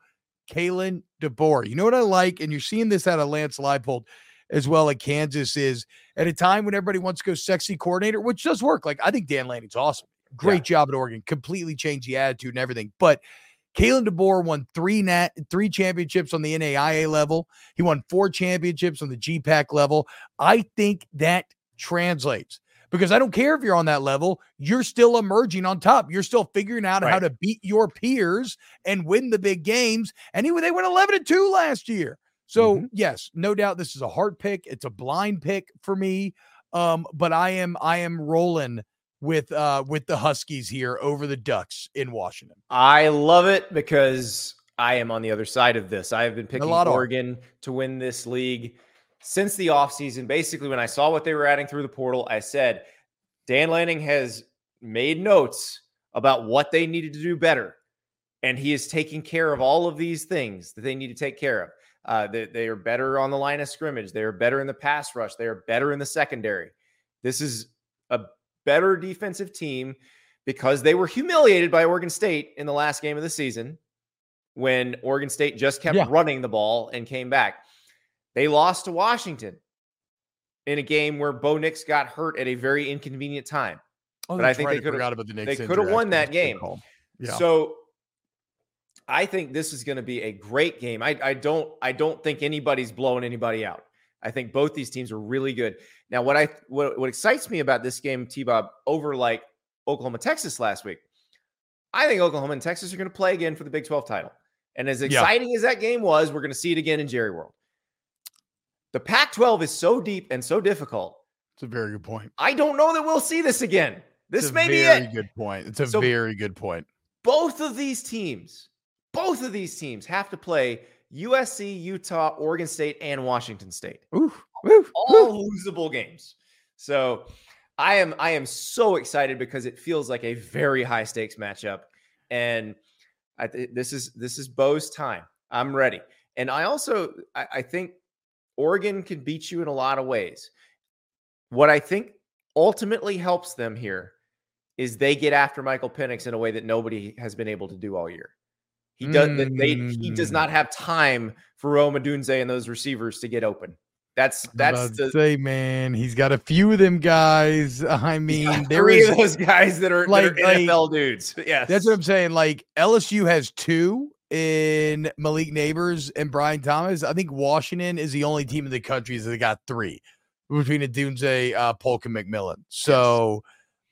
F: Kalen DeBoer. You know what I like? And you're seeing this out of Lance Leipold as well at Kansas is at a time when everybody wants to go sexy coordinator, which does work. Like, I think Dan Lanning's awesome. Great job at Oregon, completely changed the attitude and everything. But Kalen DeBoer won three nat three championships on the NAIA level. He won four championships on the GPAC level. I think that translates because I don't care if you're on that level, you're still emerging on top. You're still figuring out how to beat your peers and win the big games. And he, they went 11 and 2 last year. So,
A: Mhm.
F: yes, no doubt this is a hard pick. It's a blind pick for me. Um, but I am I am rolling with uh with the Huskies here over the Ducks in Washington.
A: I love it because I am on the other side of this. I have been picking. Oregon to win this league since the offseason. Basically, when I saw what they were adding through the portal, I said, Dan Lanning has made notes about what they needed to do better. And he is taking care of all of these things that they need to take care of. Uh, they, they are better on the line of scrimmage. They are better in the pass rush. They are better in the secondary. This is a better defensive team because they were humiliated by Oregon State in the last game of the season when Oregon State just kept
F: Yeah.
A: running the ball and came back. They lost to Washington in a game where Bo Nix got hurt at a very inconvenient time.
F: Oh,
A: But I think
F: right.
A: they could've-
F: forgot about the Nix
A: they coulda won that
F: That's a good
A: game.
F: Yeah.
A: So I think this is going to be a great game. I, I don't I don't think anybody's blowing anybody out. I think both these teams are really good. Now, what I what, what excites me about this game, T Bob, over like Oklahoma, Texas last week, I think Oklahoma and Texas are going to play again for the Big 12 title. And as
F: Yeah.
A: exciting as that game was, we're going to see it again in Jerry World. The Pac 12 is so deep and so difficult.
F: It's a very good point.
A: I don't know that we'll see this again. This
F: It's a
A: may be
F: very
A: it.
F: good point. It's a
A: So-
F: very good point.
A: both of these teams, both of these teams have to play USC, Utah, Oregon State, and Washington State.
F: Ooh,
A: All losable games. So I am I am so excited because it feels like a very high stakes matchup. And I th- this is this is Bo's time. I'm ready. And I also I, I think Oregon can beat you in a lot of ways. What I think ultimately helps them here is they get after Michael Penix in a way that nobody has been able to do all year. He does that they he does
F: Mm.
A: not have time for Rome Odunze and those receivers to get open. That's that's the
F: say, man, he's got a few of them guys. I mean, there
A: three of those guys that are,
F: like-
A: that are
F: like-
A: NFL dudes. Yes,
F: That's what I'm saying. Like LSU has two in Malik Nabers and Brian Thomas. I think Washington is the only team in the country that got three between Odunze, uh, Polk, and McMillan. So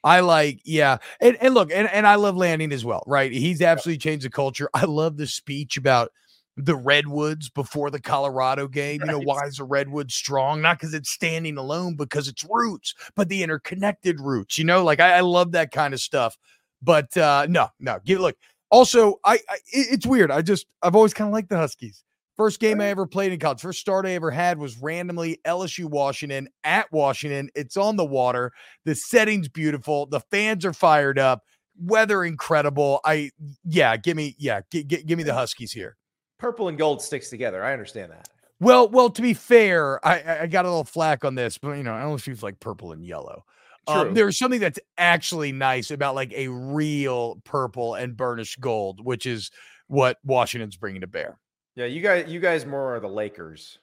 F: I like, yeah. And, and look, and, and I love Lanning as well, right? He's absolutely changed the culture. I love the speech about the redwoods before the Colorado game. You know, why is the redwood strong? Not because it's standing alone, because it's roots, but the interconnected roots. You know, like I, I love that kind of stuff. But uh no, no, give look. Also, I, I it's weird. I just I've always kind of liked the Huskies. First game I ever played in college, first start I ever had was randomly LSU Washington at Washington. It's on the water. The setting's beautiful. The fans are fired up. Weather incredible. I yeah, give me yeah, gi- gi- give me the Huskies here.
A: purple and gold sticks together. I understand that.
F: Well, well, to be fair, I I- got a little flack on this, but you know, I LSU's like purple and yellow. Um, there's something that's actually nice about like a real purple and burnished gold, which is what Washington's bringing to bear.
A: Yeah, you guys, you guys more are the Lakers.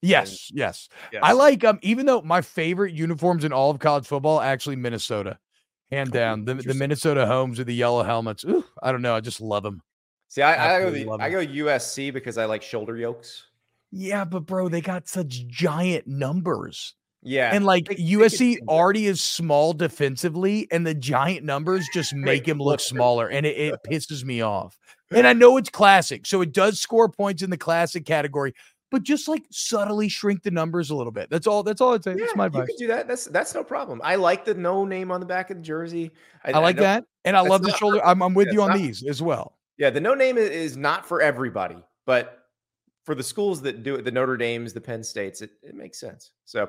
F: Yes, yes.
A: Yes.
F: I like um even though my favorite uniforms in all of college football actually Minnesota. Hand down. The, the. Minnesota homes with the yellow helmets. Ooh, I don't know. I just love them.
A: See, I, I go the, I go USC because I like shoulder yokes.
F: Yeah, but bro, they got such giant numbers.
A: Yeah,
F: And like
A: they- they
F: USC
A: change
F: already is small defensively, and the giant numbers just make him look smaller, and it, it pisses me off. And I know it's classic, so it does score points in the classic category, but just like subtly shrink the numbers a little bit. That's all. That's all I'd say.
A: Yeah,
F: That's my
A: you
F: advice.
A: can do that. That's that's no problem. I like the no name on the back of the jersey.
F: I like
A: don't-
F: that, and I love the shoulder. I'm, I'm with
A: yeah,
F: you on
A: not-
F: these as well.
A: Yeah, the no name is not for everybody, but for the schools that do it, the Notre Dames, the Penn States, it, it makes sense. So,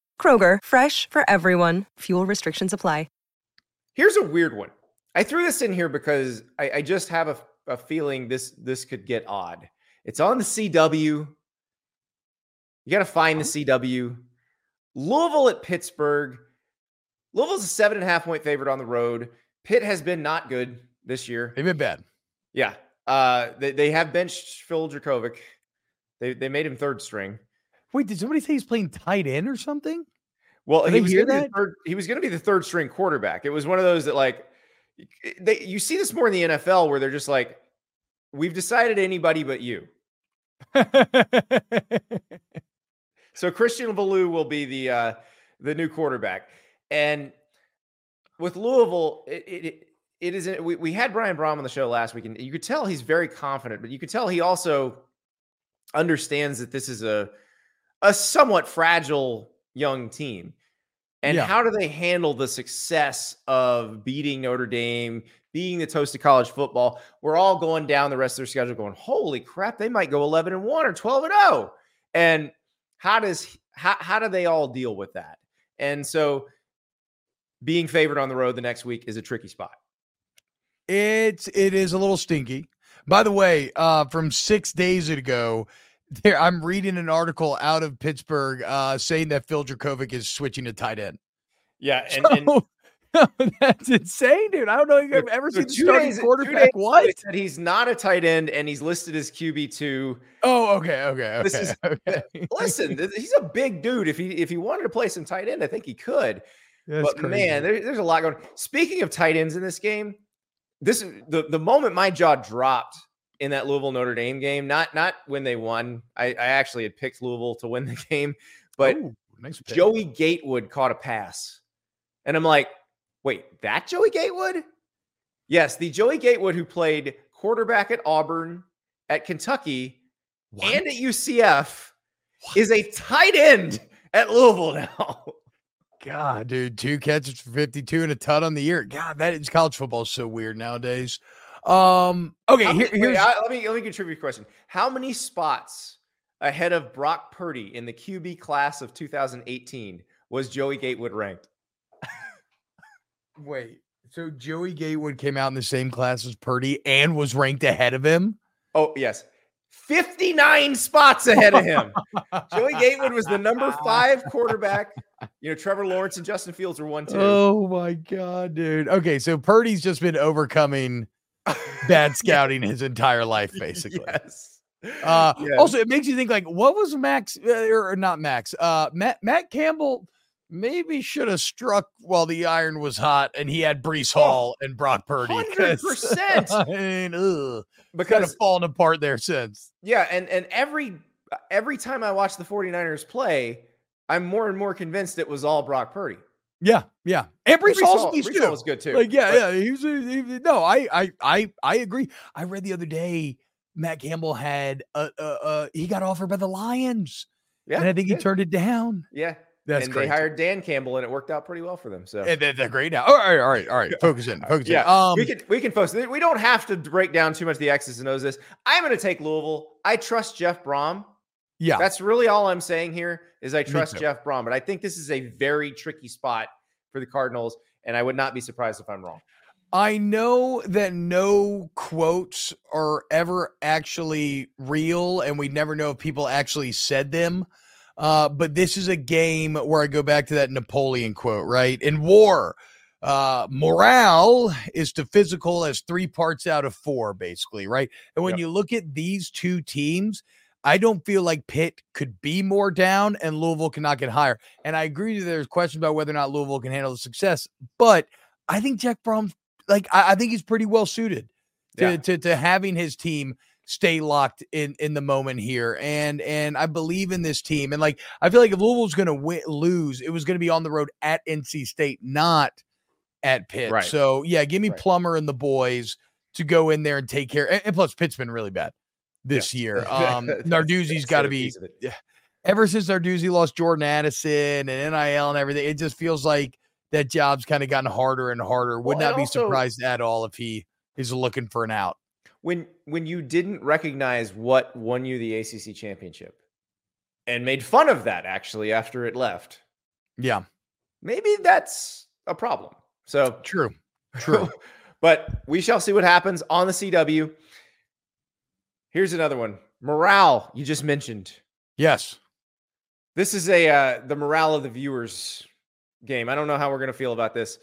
G: Kroger, fresh for everyone. Fuel restrictions apply.
A: Here's a weird one. I threw this in here because I, I just have a, a feeling this this could get odd. It's on the CW. You got to find the CW. Louisville at Pittsburgh. Louisville's a seven and a half point favorite on the road. Pitt has been not good this year.
F: They've been bad.
A: Yeah. Uh, they, they have benched Phil Jurkovec. They, they made him third string.
F: Wait, did somebody say he's playing tight end or something?
A: Well,
F: Did
A: he was
F: hear
A: gonna be the
F: that?
A: third, he was going to be the third string quarterback. It was one of those that like they you see this more in the NFL where they're just like, we've decided anybody but you. So Christian Veilleux will be the uh, the new quarterback, and with Louisville, it it, it isn't. We, we had Brian Brohm on the show last week, and you could tell he's very confident, but you could tell he also understands that this is a a somewhat fragile young team. And
F: Yeah.
A: how do they handle the success of beating Notre Dame, being the toast of college football? We're all going down the rest of their schedule going, holy crap, they might go 11 and 1 or 12 and 0. And how does how, how do they all deal with that? And so being favored on the road the next week is a tricky spot.
F: It's it is a little stinky. By the way, uh, from six days ago, there I'm reading an article out of Pittsburgh uh, saying that Phil Jurkovec is switching to tight end.
A: Yeah, and, and
F: So, that's insane, dude. I don't know if I've ever
A: so
F: seen the starting
A: days-
F: quarterback. What?
A: said he's not a tight end and he's listed as QB two.
F: Oh, okay, okay, okay.
A: This is-
F: okay.
A: Listen, he's a big dude. If he if he wanted to play some tight end, I think he could.
F: That's
A: but
F: crazy.
A: man, there, there's a lot going. Speaking of tight ends in this game, this is the the moment my jaw dropped in that Louisville Notre Dame game. Not not when they won. I, I actually had picked Louisville to win the game, but
F: Ooh, nice.
A: Joey Gatewood caught a pass, and I'm like, wait, that Joey Gatewood? Yes, the Joey Gatewood who played quarterback at Auburn, at Kentucky,
F: What?
A: and at UCF is a tight end at Louisville now.
F: God, dude, two catches for 52 and a ton on the year. God, that is college football is so weird nowadays. Um, okay,
A: How
F: here,
A: many- wait, I- let me let me contribute a question. How many spots ahead of Brock Purdy in the QB class of 2018 was Joey Gatewood ranked?
F: wait. So Joey Gatewood came out in the same class as Purdy and was ranked ahead of him.
A: Oh, yes. 59 spots ahead of him. Joey Gatewood was the number five quarterback. You know, Trevor Lawrence and Justin Fields were one, two.
F: Oh my god, dude. Okay, so Purdy's just been overcoming bad scouting his entire life, basically.
A: Yes.
F: Uh,
A: Yeah.
F: Also, it makes you think like, what was Max uh, or not Max? Uh, Matt Matt Campbell maybe should have struck while the iron was hot, and he had Breece
A: Oh,
F: Hall and Brock Purdy.
A: 100%.
F: I mean, ugh, kind
A: because
F: of fallen apart there since.
A: Yeah, and and every every time I watch the 49ers play, I'm more and more convinced it was all Brock Purdy.
F: Yeah, yeah, and
A: Breece,
F: Hall's
A: Hall-
F: Breece.
A: Hall was good too.
F: Like, yeah,
A: but-
F: yeah, he was. he no, I, I, I, I agree. I read the other day Matt Campbell had uh, uh, uh he got offered by the Lions,
A: yeah,
F: and I think he turned it down.
A: Yeah,
F: That's
A: and
F: great.
A: they hired Dan Campbell, and it worked out pretty well for them. So
F: and they're, they're great now. All right, all right, all right. Focus in, focus
A: yeah,
F: in. Um,
A: we can we can focus. We don't have to break down too much the X's and O's. This I'm going to take Louisville. I trust Jeff Brohm.
F: Yeah,
A: That's really all I'm saying here is I trust. Jeff Brohm, but I think this is a very tricky spot for the Cardinals, and I would not be surprised if I'm wrong.
F: I know that no quotes are ever actually real, and we never know if people actually said them. Uh, but this is a game where I go back to that Napoleon quote, right? In war, uh, morale is to physical as three parts out of four, basically, right? And when
A: Yep.
F: you look at these two teams, I don't feel like Pitt could be more down and Louisville cannot get higher. And I agree that there's questions about whether or not Louisville can handle the success, but I think Jack Brohm's like I, I think he's pretty well suited to,
A: Yeah.
F: to to having his team stay locked in in the moment here and and I believe in this team and like I feel like if Louisville's going to win, lose it was going to be on the road at NC State not at Pitt
A: Right.
F: so yeah give me
A: Right.
F: Plummer and the boys to go in there and take care and, and plus Pitt's been really bad this year um Narduzzi's got to be ever since Narduzzi lost Jordan Addison and NIL and everything, it just feels like that job's kind of gotten harder and harder. Would
A: Well,
F: not be
A: also-
F: surprised at all if he is looking for an out.
A: when when you didn't recognize what won you the ACC championship and made fun of that actually after it left,
F: Yeah,
A: maybe that's a problem. So
F: true. True.
A: but we shall see what happens on the CW. Here's another one. Morale, you just mentioned.
F: yes.
A: This is a uh, the morale of the viewers game. I don't know how we're going to feel about this.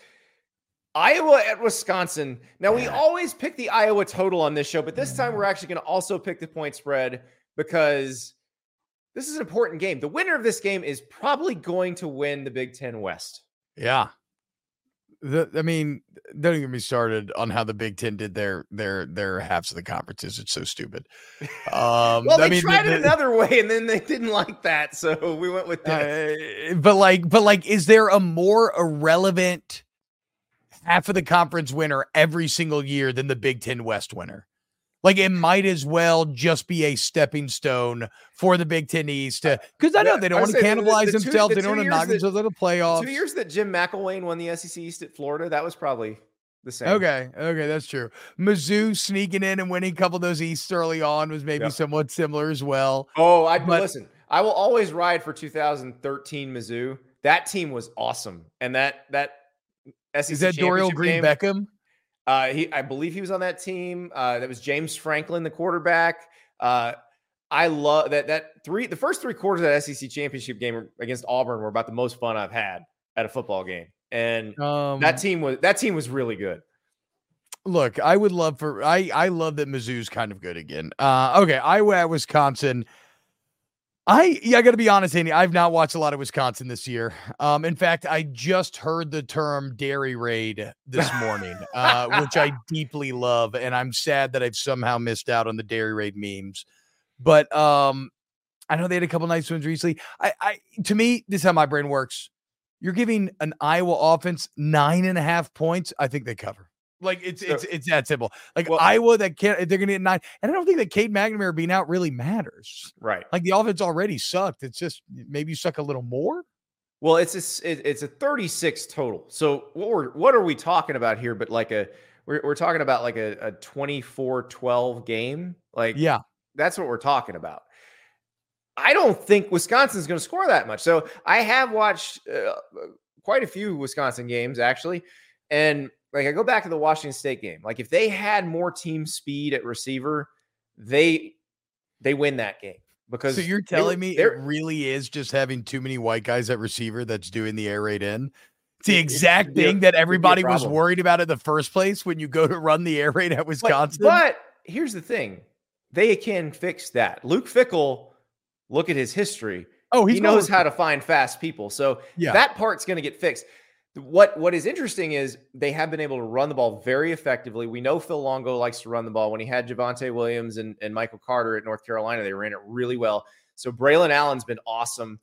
A: Iowa at Wisconsin. Now we always pick the Iowa total on this show, but this time we're actually going to also pick the point spread because this is an important game. The winner of this game is probably going to win the Big 10 West.
F: Yeah. The, I mean, don't even get me started on how the Big Ten did their their their halves of the conferences. It's so stupid. Um,
A: Well, they
F: I mean,
A: tried
F: the-
A: it another way and then they didn't like that, so we went with that.
F: Uh, but like, but like, is there a more irrelevant half of the conference winner every single year than the Big Ten West winner? Like, it might as well just be a stepping stone for the Big Ten East because I know
A: Yeah,
F: they don't want to
A: would say the-
F: cannibalize
A: two-
F: themselves.
A: the
F: they don't want to knock themselves out of the playoffs.
A: Two years that Jim McElwain won the SEC East at Florida, that was probably the same.
F: Okay, okay, that's true. Mizzou sneaking in and winning a couple of those East early on was maybe somewhat similar as well.
A: Oh, I
F: But-
A: listen. I will always ride for 2013 Mizzou. That team was awesome, and that that SEC
F: Is that Dorial Green
A: game,
F: Beckham?
A: Uh, he, I believe he was on that team. Uh, that was James Franklin, the quarterback. Uh, I love that. That three, the first three quarters of that SEC championship game against Auburn were about the most fun I've had at a football game, and
F: Um,
A: that team was that team was really good.
F: look, I would love for I I love that Mizzou's kind of good again. Uh okay, Iowa at Wisconsin. I yeah, I gotta be honest, Andy. I've not watched a lot of Wisconsin this year. Um, in fact, I just heard the term dairy raid this morning, uh, which I deeply love, and I'm sad that I've somehow missed out on the dairy raid memes. But um, I know they had a couple nice ones recently. I, I to me, this is how my brain works. You're giving an Iowa offense nine and a half points. I think they cover. Like it's
A: So-
F: it's it's that simple. Like
A: Well-
F: Iowa that can't they're gonna get nine. And I don't think that Cade McNamara being out really matters.
A: Right.
F: Like the offense already sucked. It's just maybe you suck a little more.
A: Well, it's a, it's a 36 total. So what we're what are we talking about here? But like a we're, we're talking about like a, a 24-12 game. Like
F: Yeah.
A: that's what we're talking about. I don't think Wisconsin's going to score that much. So I have watched uh, quite a few Wisconsin games actually, and like I go back to the Washington State game. Like if they had more team speed at receiver, they they win that game because
F: So you're
A: they
F: telling me it really is just having too many white guys at receiver that's doing the air raid in. It's the exact thing that
A: could be a
F: everybody was worried about in the first place when you go to run the air raid at Wisconsin.
A: But, here's the thing: they can fix that. Luke Fickell, look at his history.
F: oh,
A: he knows how to find fast people. So
F: Yeah.
A: that part's going to get fixed. What What is interesting is they have been able to run the ball very effectively. We know Phil Longo likes to run the ball. When he had Javonte Williams and, and Michael Carter at North Carolina, they ran it really well. So Braelon Allen's been awesome.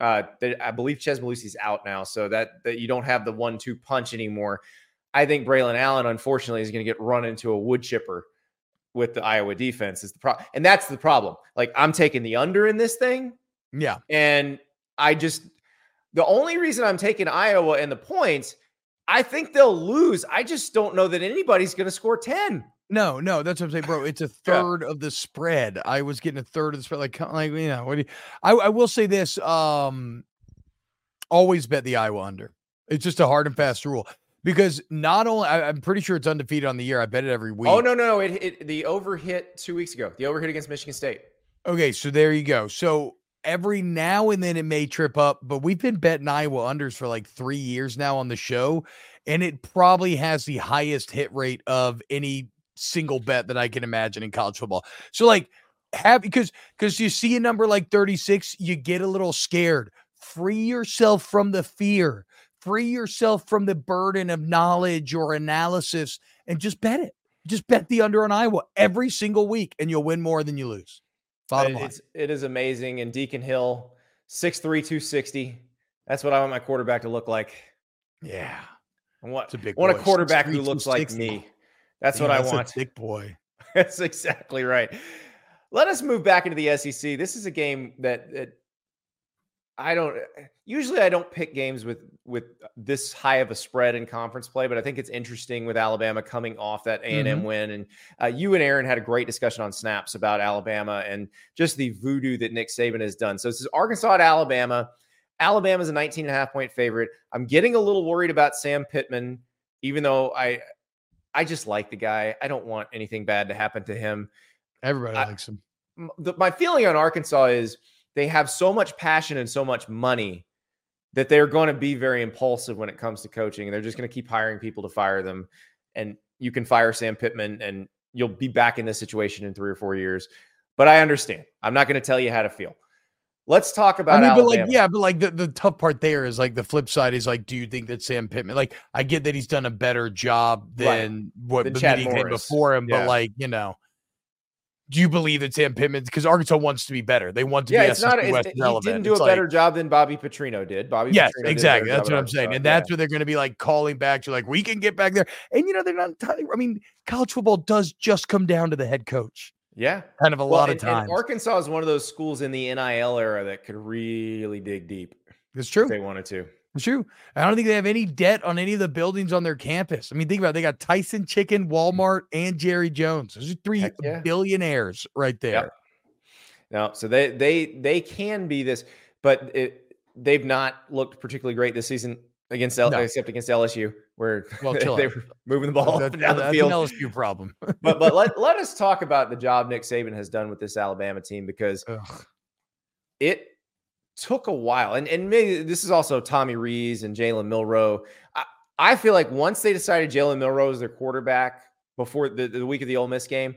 A: Uh, they, I believe Chez Mellusi's out now, so that that you don't have the one-two punch anymore. I think Braelon Allen, unfortunately, is going to get run into a wood chipper with the Iowa defense. Is the problem, and that's the problem. Like I'm taking the under in this thing,
F: Yeah.
A: and I just The only reason I'm taking Iowa and the points, I think they'll lose. I just don't know that anybody's going to score 10.
F: No, no, that's what I'm saying, bro. It's a third of the spread. I was getting a third of the spread. Like, like you know, what do you, I, I will say this. Um, always bet the Iowa under. It's just a hard and fast rule because not only I, am pretty sure it's undefeated on the year. I bet it every week.
A: Oh no, no, it, it the over hit two weeks ago. The over hit against Michigan State.
F: Okay, so there you go. So every now and then it may trip up, but we've been betting Iowa unders for like three years now on the show, and it probably has the highest hit rate of any single bet that I can imagine in college football. So like have because because you see a number like 36, you get a little scared. Free yourself from the fear. Free yourself from the burden of knowledge or analysis and just bet it. Just bet the under on Iowa every single week and you'll win more than you lose. Bottom line.
A: It's, it is amazing. And Deacon Hill, 6'3, 260. That's what I want my quarterback to look like.
F: Yeah.
A: I want,
F: a big
A: want a quarterback
F: 6'3",
A: who looks like me. That's what I
F: that's a
A: want.
F: Big boy.
A: That's exactly right. Let us move back into the SEC. This is a game that, that I don't usually I don't pick games with with this high of a spread in conference play, but I think it's interesting with Alabama coming off that A and M
F: Mhm.
A: win. And uh, you and Aaron had a great discussion on snaps about Alabama and just the voodoo that Nick Saban has done. So this is Arkansas at Alabama. Alabama's a 19 and a half point favorite. I'm getting a little worried about Sam Pittman, even though I I just like the guy. I don't want anything bad to happen to him
F: Everybody
A: I-
F: likes him.
A: the, my feeling on Arkansas is they have so much passion and so much money that they're going to be very impulsive when it comes to coaching, and they're just going to keep hiring people to fire them. And you can fire Sam Pittman, and you'll be back in this situation in three or four years. But I understand. I'm not going to tell you how to feel. Let's talk about
F: I mean, but like, yeah, but like the, the tough part there is like the flip side is like, do you think that Sam Pittman, like, I get that he's done a better job
A: Right.
F: than what
A: Than Chad Morris.
F: before him,
A: Yeah.
F: but like, you know, do you believe that Sam Pittman, because Arkansas wants to be better, they want to
A: yeah,
F: be
A: it's not.
F: SEC
A: It's,
F: West
A: he didn't do
F: It's
A: a
F: like-
A: better job than Bobby Petrino did. Bobby.
F: Yes,
A: Petrino
F: exactly. That's what I'm saying, and
A: Yeah.
F: that's what they're going to be like calling back to, like we can get back there. And you know, they're not entirely. I mean, college football does just come down to the head coach,
A: yeah.
F: kind of a
A: Well,
F: lot
A: and-
F: of
A: and
F: times.
A: Arkansas is one of those schools in the NIL era that could really dig deep
F: It's true.
A: they wanted to.
F: It's true. I don't think they have any debt on any of the buildings on their campus. I mean, think about it. They got Tyson Chicken, Walmart, and Jerry Jones. Those are three
A: yeah.
F: billionaires right there.
A: No, so they they they can be this, but it, they've not looked particularly great this season against L,
F: No.
A: except against LSU, where
F: Well,
A: they were moving the ball
F: That-
A: down the
F: that's
A: field.
F: an LSU problem.
A: but but let let us talk about the job Nick Saban has done with this Alabama team because
F: Ugh.
A: it took a while, and and maybe this is also Tommy Rees and Jalen Milrow. I, I feel like once they decided Jalen Milrow is their quarterback before the, the week of the Ole Miss game,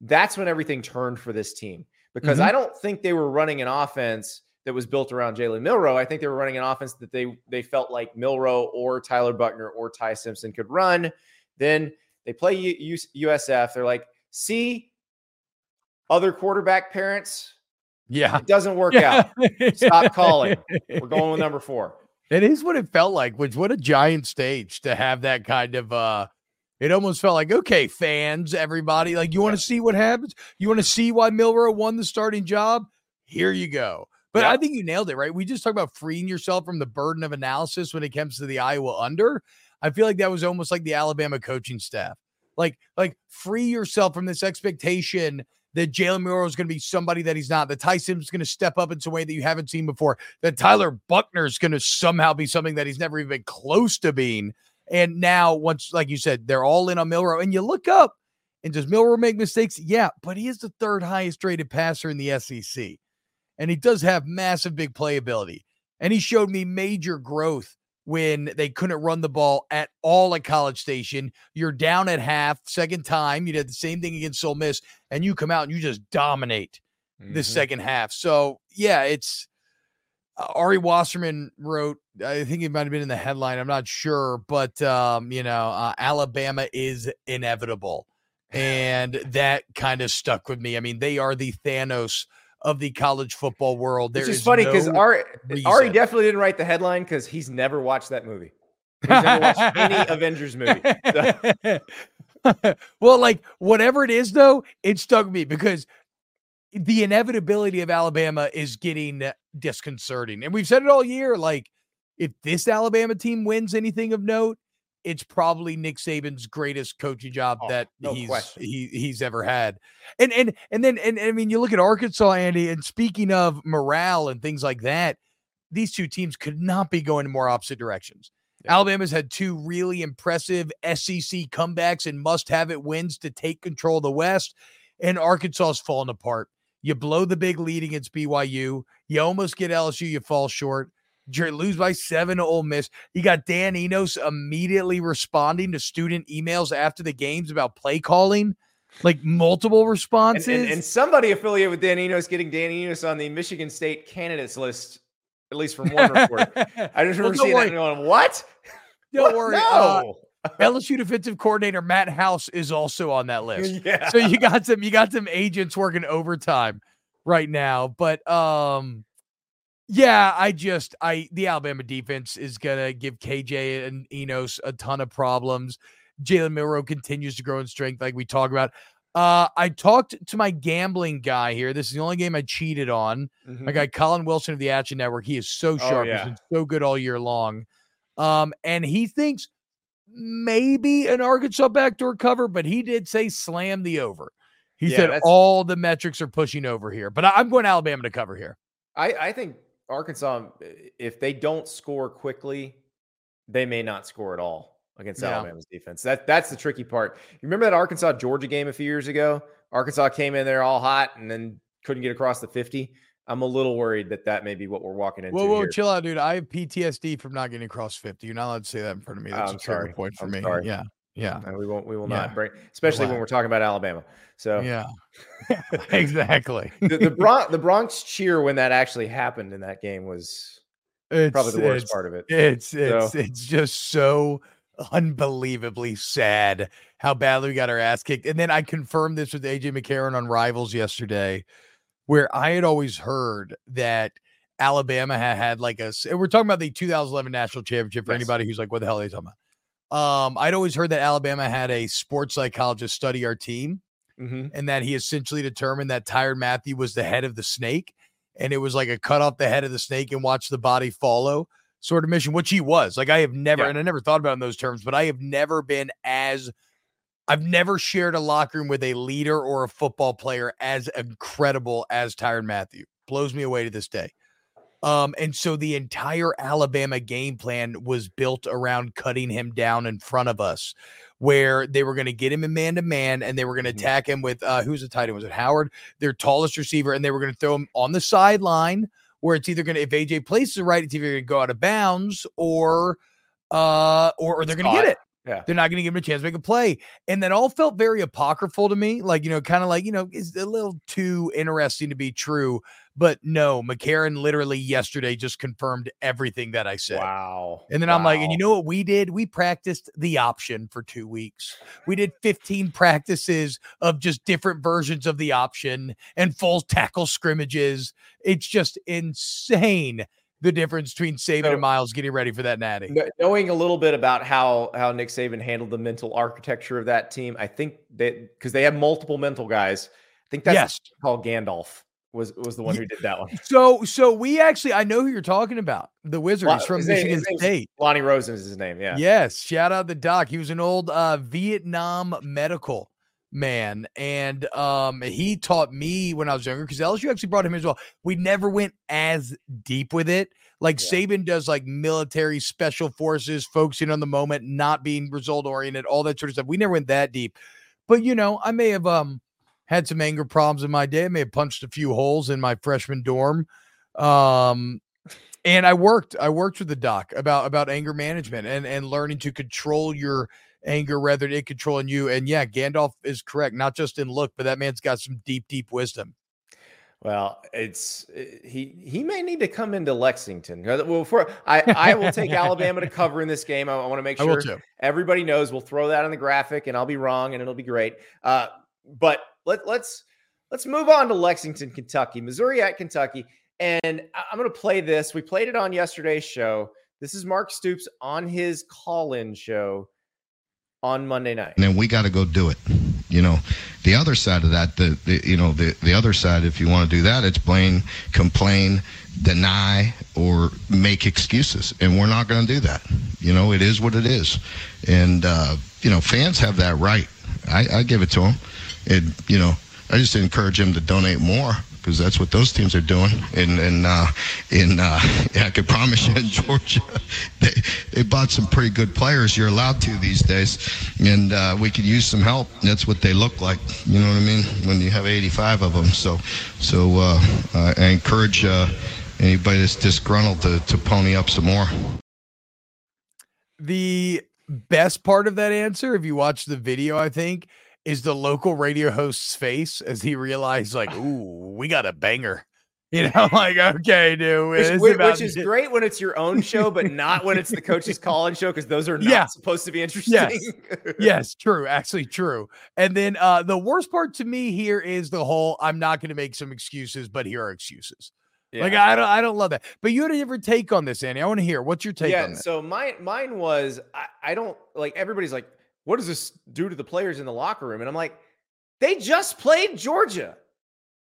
A: that's when everything turned for this team because
F: Mhm.
A: I don't think they were running an offense that was built around Jalen Milrow. I think they were running an offense that they they felt like Milrow or Tyler Buchner or Ty Simpson could run. Then they play U- USF. They're like, see, other quarterback parents,
F: Yeah.
A: it doesn't work out. Stop calling. We're going with number four.
F: It is what it felt like, which what a giant stage to have that kind of uh it almost felt like, okay, fans, everybody, like you want to see what happens? You want to see why Milrow won the starting job? Here you go. But
A: Yeah.
F: I think you nailed it, right? We just talked about freeing yourself from the burden of analysis when it comes to the Iowa under. I feel like that was almost like the Alabama coaching staff. Like, like free yourself from this expectation that Jalen Milrow is going to be somebody that he's not, that Ty Sims is going to step up in some way that you haven't seen before, that Tyler Buchner is going to somehow be something that he's never even been close to being. And now, once, like you said, they're all in on Milrow, and you look up, and does Milrow make mistakes? Yeah, but he is the third highest rated passer in the SEC, and he does have massive big playability. And he showed me major growth when they couldn't run the ball at all at College Station. You're down at half, second time. You did the same thing against Ole Miss, and you come out and you just dominate this
A: Mhm.
F: second half. So yeah, it's uh, Ari Wasserman wrote. I think it might have been in the headline. I'm not sure, but um, you know, uh, Alabama is inevitable, and that kind of stuck with me. I mean, they are the Thanos of the college football world. There
A: Which is,
F: is
A: funny because
F: no
A: Ari, Ari definitely didn't write the headline because he's never watched that movie. He's never watched any Avengers movie. So-
F: well, like whatever it is, though, it stuck me because the inevitability of Alabama is getting disconcerting. And we've said it all year. Like if this Alabama team wins anything of note, it's probably Nick Saban's greatest coaching job
A: Oh,
F: that
A: no
F: he's
A: question.
F: he he's ever had. And and and then and, I mean you look at Arkansas, Andy, and speaking of morale and things like that, these two teams could not be going in more opposite directions. Alabama's had two really impressive SEC comebacks and must-have it wins to take control of the West, and Arkansas's fallen apart. You blow the big lead against BYU. You almost get LSU. You fall short. Lose by seven to Ole Miss. You got Dan Enos immediately responding to student emails after the games about play calling, like multiple responses.
A: and, and somebody affiliated with Dan Enos getting Dan Enos on the Michigan State candidates list, at least from one report. I just
F: Well,
A: remember
F: don't
A: seeing
F: worry.
A: that and going, "What?
F: Don't
A: What?
F: worry. uh, LSU defensive coordinator Matt House is also on that list.
A: yeah.
F: so you got some you got some agents working overtime right now but um yeah i just i the alabama defense is gonna give kj and enos a ton of problems. Jalen Milroe continues to grow in strength like we talk about. Uh i talked to my gambling guy here. This is the only game i cheated on.
A: Mhm.
F: my guy colin wilson of the action network. He is so sharp.
A: Yeah.
F: he's been so good all year long. Um and he thinks maybe an arkansas backdoor cover but he did say slam the over. He
A: Yeah,
F: said all the metrics are pushing over here, but I, I'm going Alabama to cover here.
A: I, I think Arkansas, um, if they don't score quickly, they may not score at all against
F: Yeah.
A: Alabama's defense. That that's the tricky part. You remember that Arkansas Georgia game a few years ago? Arkansas came in there all hot and then couldn't get across the 50. I'm a little worried that that may be what we're walking into
F: Whoa, whoa,
A: here.
F: chill out, dude. I have PTSD from not getting across 50. You're not allowed to say that in front of me.
A: Oh,
F: That's
A: I'm
F: a trigger
A: sorry.
F: point for
A: I'm
F: me.
A: sorry.
F: Yeah, yeah,
A: No, we won't. We will
F: Yeah.
A: not bring, especially when we're talking about Alabama. So
F: yeah. exactly.
A: the the, Bron- the Bronx cheer when that actually happened in that game was
F: It's
A: probably the worst part of it.
F: It's it's
A: So-
F: it's just so unbelievably sad how badly we got our ass kicked. And then I confirmed this with AJ McCarron on Rivals yesterday, where I had always heard that Alabama had had like a. We're talking about the 2011 national championship for
A: Yes.
F: anybody who's like, what the hell are they talking about? Um, I'd always heard that Alabama had a sports psychologist study our team
A: Mhm.
F: and that he essentially determined that Tyrann Mathieu was the head of the snake, and it was like a cut off the head of the snake and watch the body follow sort of mission, which he was. Like I have never,
A: Yeah.
F: and I never thought about it in those terms, but I have never been as I've never shared a locker room with a leader or a football player as incredible as Tyrann Mathieu. Blows me away to this day. Um, and so the entire Alabama game plan was built around cutting him down in front of us, where they were going to get him in man to man and they were going to
A: Mhm.
F: attack him with uh, who's the tight end? Was it Howard, their tallest receiver, and they were going to throw him on the sideline where it's either going to if AJ places it right, it's either going to go out of bounds or uh or, or they're going to get it.
A: Yeah.
F: They're not going to give him a chance to make a play. And that all felt very apocryphal to me. Like, you know, kind of like, you know, it's a little too interesting to be true. But no, McCarron literally yesterday just confirmed everything that I said.
A: Wow.
F: And then I'm like, and you know what we did? We practiced the option for two weeks. We did 15 practices of just different versions of the option and full tackle scrimmages. It's just insane the difference between Saban
A: So-
F: and Miles getting ready for that natty.
A: Knowing a little bit about how how Nick Saban handled the mental architecture of that team, I think that because they have multiple mental guys, I think that's
F: Yes.
A: called Gandalf was was the one who did that one.
F: So, so we actually, I know who you're talking about. The wizard.
A: Lo-
F: He's from
A: name-
F: Michigan
A: his
F: State.
A: Lonnie Rosen is his name. Yeah.
F: Yes. Shout out the doc. He was an old uh, Vietnam medical man. And um, he taught me when I was younger because LSU actually brought him as well. We never went as deep with it. Like
A: Yeah.
F: Saban does like military special forces, focusing on the moment, not being result oriented, all that sort of stuff. We never went that deep. But you know, I may have um had some anger problems in my day. I may have punched a few holes in my freshman dorm. Um and I worked I worked with the doc about about anger management and and learning to control your anger rather than it controlling you. And yeah, Gandalf is correct, not just in look, but that man's got some deep, deep wisdom.
A: Well, it's uh, he he may need to come into Lexington. Well, for I I will take Alabama to cover in this game. I, want to make sure everybody knows. We'll throw that on the graphic, and I'll be wrong, and it'll be great. Uh, but let let's let's move on to Lexington, Kentucky, Missouri at Kentucky, and I'm going to play this. We played it on yesterday's show. This is Mark Stoops on his call-in show on Monday night.
H: And then we got to go do it. you know, the other side of that, the, the you know, the the other side, if you want to do that, it's blame, complain, deny, or make excuses, and we're not going to do that. You know, it is what it is, and uh, you know, fans have that right. I, I give it to them. It, you know, I just encourage them to donate more because that's what those teams are doing. And and uh, in uh, yeah, I can promise you in Georgia, they they bought some pretty good players. You're allowed to these days, and uh, we could use some help. That's what they look like. You know what I mean? When you have 85 of them. So so uh, I encourage uh, anybody that's disgruntled to to pony up some more.
F: The best part of that answer, if you watch the video, I think, is the local radio host's face as he realized, like, ooh, we got a banger. You know, like, okay, dude.
A: Which, which, which is great when it's your own show, but not when it's the coach's call-in show because those are not
F: Yeah.
A: supposed to be interesting.
F: Yes. yes, true. Actually, true. And then uh the worst part to me here is the whole I'm not going to make some excuses, but here are excuses. Like I don't I don't love that. But you had a different take on this, Andy. I want to hear what's your take
A: yeah. So mine mine was I, I don't like everybody's like, what does this do to the players in the locker room? And I'm like, they just played Georgia.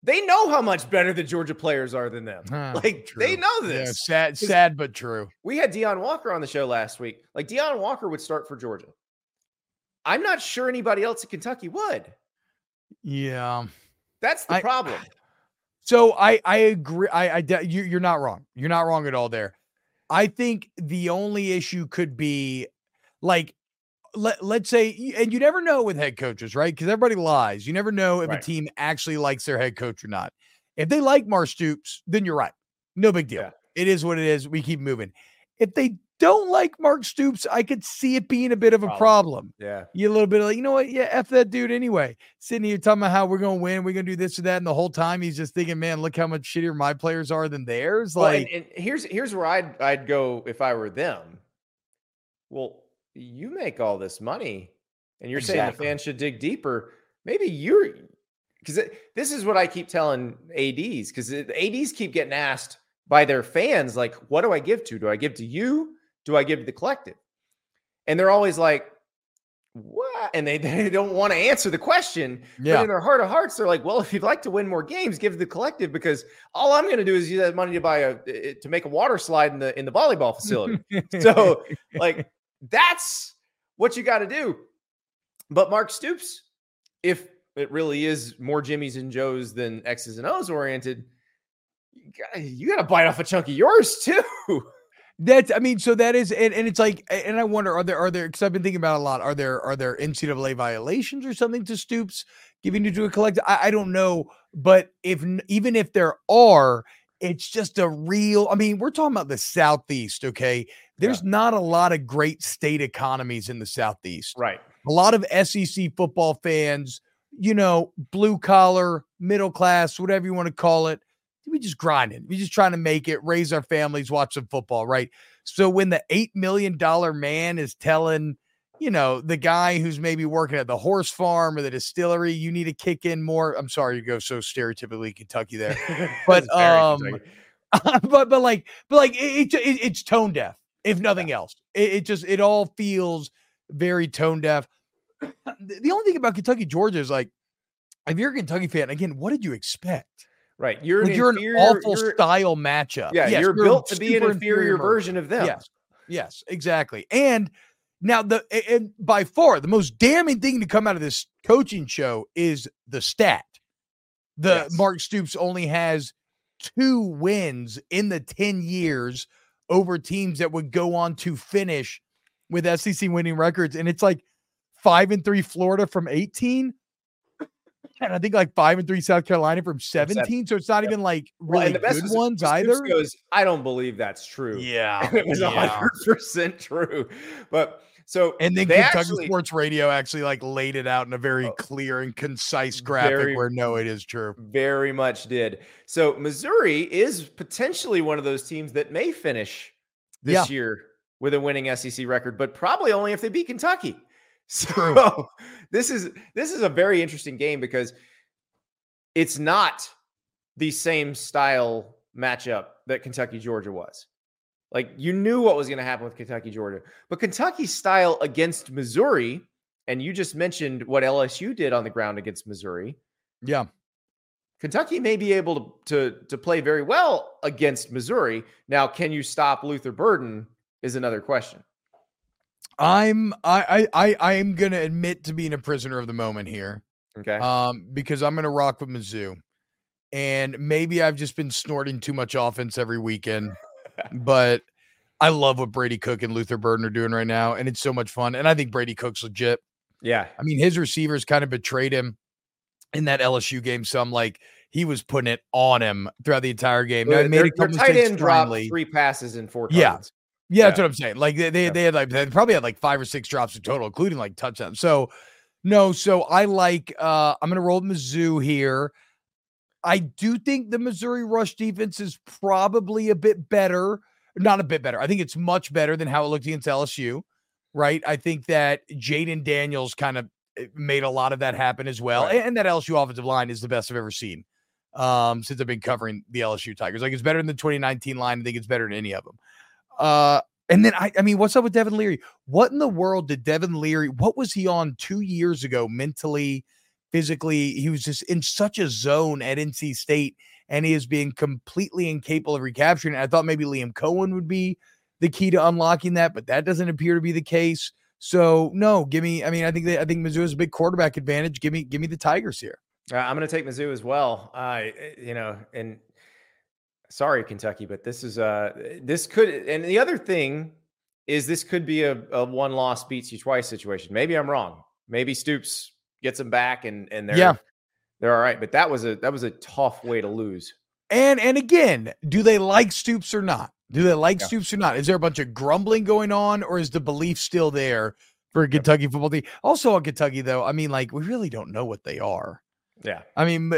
A: They know how much better the Georgia players are than them.
F: Huh, ah,
A: like they know this.
F: sad,
A: 'Cause
F: sad but true.
A: We had Deone Walker on the show last week. Like Deone Walker would start for Georgia. I'm not sure anybody else in Kentucky would.
F: Yeah.
A: That's the
F: I-
A: problem.
F: So I I agree. I I you you're not wrong. You're not wrong at all there. I think the only issue could be like let let's say and you never know with head coaches, right? Because everybody lies. You never know if
A: Right.
F: a team actually likes their head coach or not. If they like Mar Stoops, then you're right. No big deal.
A: Yeah.
F: It is what it is. We keep moving. If they don't like Mark Stoops, I could see it being a bit of a
A: Problem.
F: problem.
A: Yeah.
F: You a little bit like, you know what? Yeah, F that dude anyway. Sitting here talking about how we're gonna win, we're gonna do this or that, and the whole time he's just thinking, man, look how much shittier my players are than theirs.
A: Well,
F: Like,
A: and, and here's here's where I'd I'd go if I were them. Well, you make all this money, and you're saying the fans should dig deeper. Maybe you're because this is what I keep telling ads because ads keep getting asked by their fans like, "What do I give to? Do I give to you? Do I give to the collective?" And they're always like, "What?" And they, they don't want to answer the question. But
F: yeah,
A: in their heart of hearts, they're like, well, if you'd like to win more games, give to the collective because all I'm going to do is use that money to buy a to make a water slide in the in the volleyball facility. so, like, that's what you got to do. But Mark Stoops, if it really is more Jimmys and Joes than X's and O's oriented, you got you got to bite off a chunk of yours too.
F: that's I mean, so that is and, and it's like and I wonder, are there are there because I've been thinking about a lot, are there are there NCAA violations or something to Stoops giving you to a collective? I, I don't know, but if even if there are, it's just a real I mean, we're talking about the southeast, okay? There's not a lot of great state economies in the southeast.
A: right.
F: a lot of SEC football fans, you know, blue collar, middle class, whatever you want to call it. We just grinding. We just trying to make it, raise our families, watch some football, right? So when the eight million dollar man is telling, you know, the guy who's maybe working at the horse farm or the distillery, you need to kick in more. I'm sorry to go so stereotypically Kentucky there, but um, but but like but like it, it, it- it's tone deaf if nothing else it, it just it all feels very tone deaf the only thing about kentucky georgia is like if you're a kentucky fan again what did you expect
A: right. You're
F: like
A: an
F: you're
A: inferior,
F: an awful
A: you're-
F: style matchup
A: Yeah,
F: Yes,
A: you're
F: a
A: built to be an inferior
F: version.
A: version of them.
F: yes yes exactly and now the and by far the most damning thing to come out of this coaching show is the stat the
A: Yes.
F: mark stoops only has two wins in the 10 years over teams that would go on to finish with SEC winning records. And it's like five and three Florida from 18. And I think like five and three South Carolina from 17. So it's not
A: Yep.
F: even like really
A: and the best
F: good ones either.
A: Goes, I don't believe that's true.
F: Yeah.
A: And it was
F: yeah.
A: hundred percent true. But so
F: And then Kentucky
A: actually-
F: Sports Radio actually like laid it out in a very
A: Oh,
F: clear and concise graphic
A: very-
F: where no, it is true.
A: very much did. So Missouri is potentially one of those teams that may finish this
F: Yeah.
A: year with a winning SEC record, but probably only if they beat Kentucky. So this is this is a very interesting game because it's not the same style matchup that Kentucky Georgia was. Like you knew what was going to happen with Kentucky Georgia, but Kentucky's style against Missouri and you just mentioned what LSU did on the ground against Missouri.
F: Yeah.
A: Kentucky may be able to, to, to play very well against Missouri. Now, can you stop Luther Burden? Is another question.
F: I'm I I I am gonna admit to being a prisoner of the moment here.
A: Okay.
F: Um, because I'm gonna rock with Mizzou. And maybe I've just been snorting too much offense every weekend, but I love what Brady Cook and Luther Burden are doing right now, and it's so much fun. And I think Brady Cook's legit.
A: Yeah.
F: I mean, his receivers kind of betrayed him in that LSU game. So I'm like, he was putting it on him throughout the entire game. Now, made a couple
A: tight end dropped three passes in four
F: Yeah.
A: targets.
F: Yeah, that's
A: Yeah.
F: what I'm saying. Like they they,
A: Yeah.
F: they had like they probably had like five or six drops in total, including like touchdowns. So no, so I like uh I'm gonna roll Mizzou here. I do think the Missouri rush defense is probably a bit better. Not a bit better. I think it's much better than how it looked against LSU. Right. I think that Jayden Daniels kind of eh, made a lot of that happen as well.
A: Right.
F: And that LSU offensive line is the best I've ever seen um, since I've been covering the LSU Tigers. Like it's better than the 2019 line. I think it's better than any of them. Uh, and then I, I mean, what's up with Devin Leary? What in the world did Devin Leary? What was he on two years ago? Mentally, physically, he was just in such a zone at NC State, and he is being completely incapable of recapturing. it. I thought maybe Liam Coen would be the key to unlocking that, but that doesn't appear to be the case. So no, give me. I mean, I think I think Mizzou has a big quarterback advantage. Give me, give me the Tigers here.
A: Uh, I'm going to take Mizzou as well. Uh, you know, and sorry, Kentucky, but this is uh this could and the other thing is this could be a, a one loss beats you twice situation. Maybe I'm wrong. Maybe Stoops gets them back and and they're
F: Yeah.
A: they're all right. But that was a that was a tough way to lose.
F: And and again, do they like Stoops or not? Do they like
A: Yeah.
F: Stoops or not? Is there a bunch of grumbling going on, or is the belief still there for a Kentucky football team? Also on Kentucky, though, I mean, like we really don't know what they are.
A: Yeah.
F: I mean,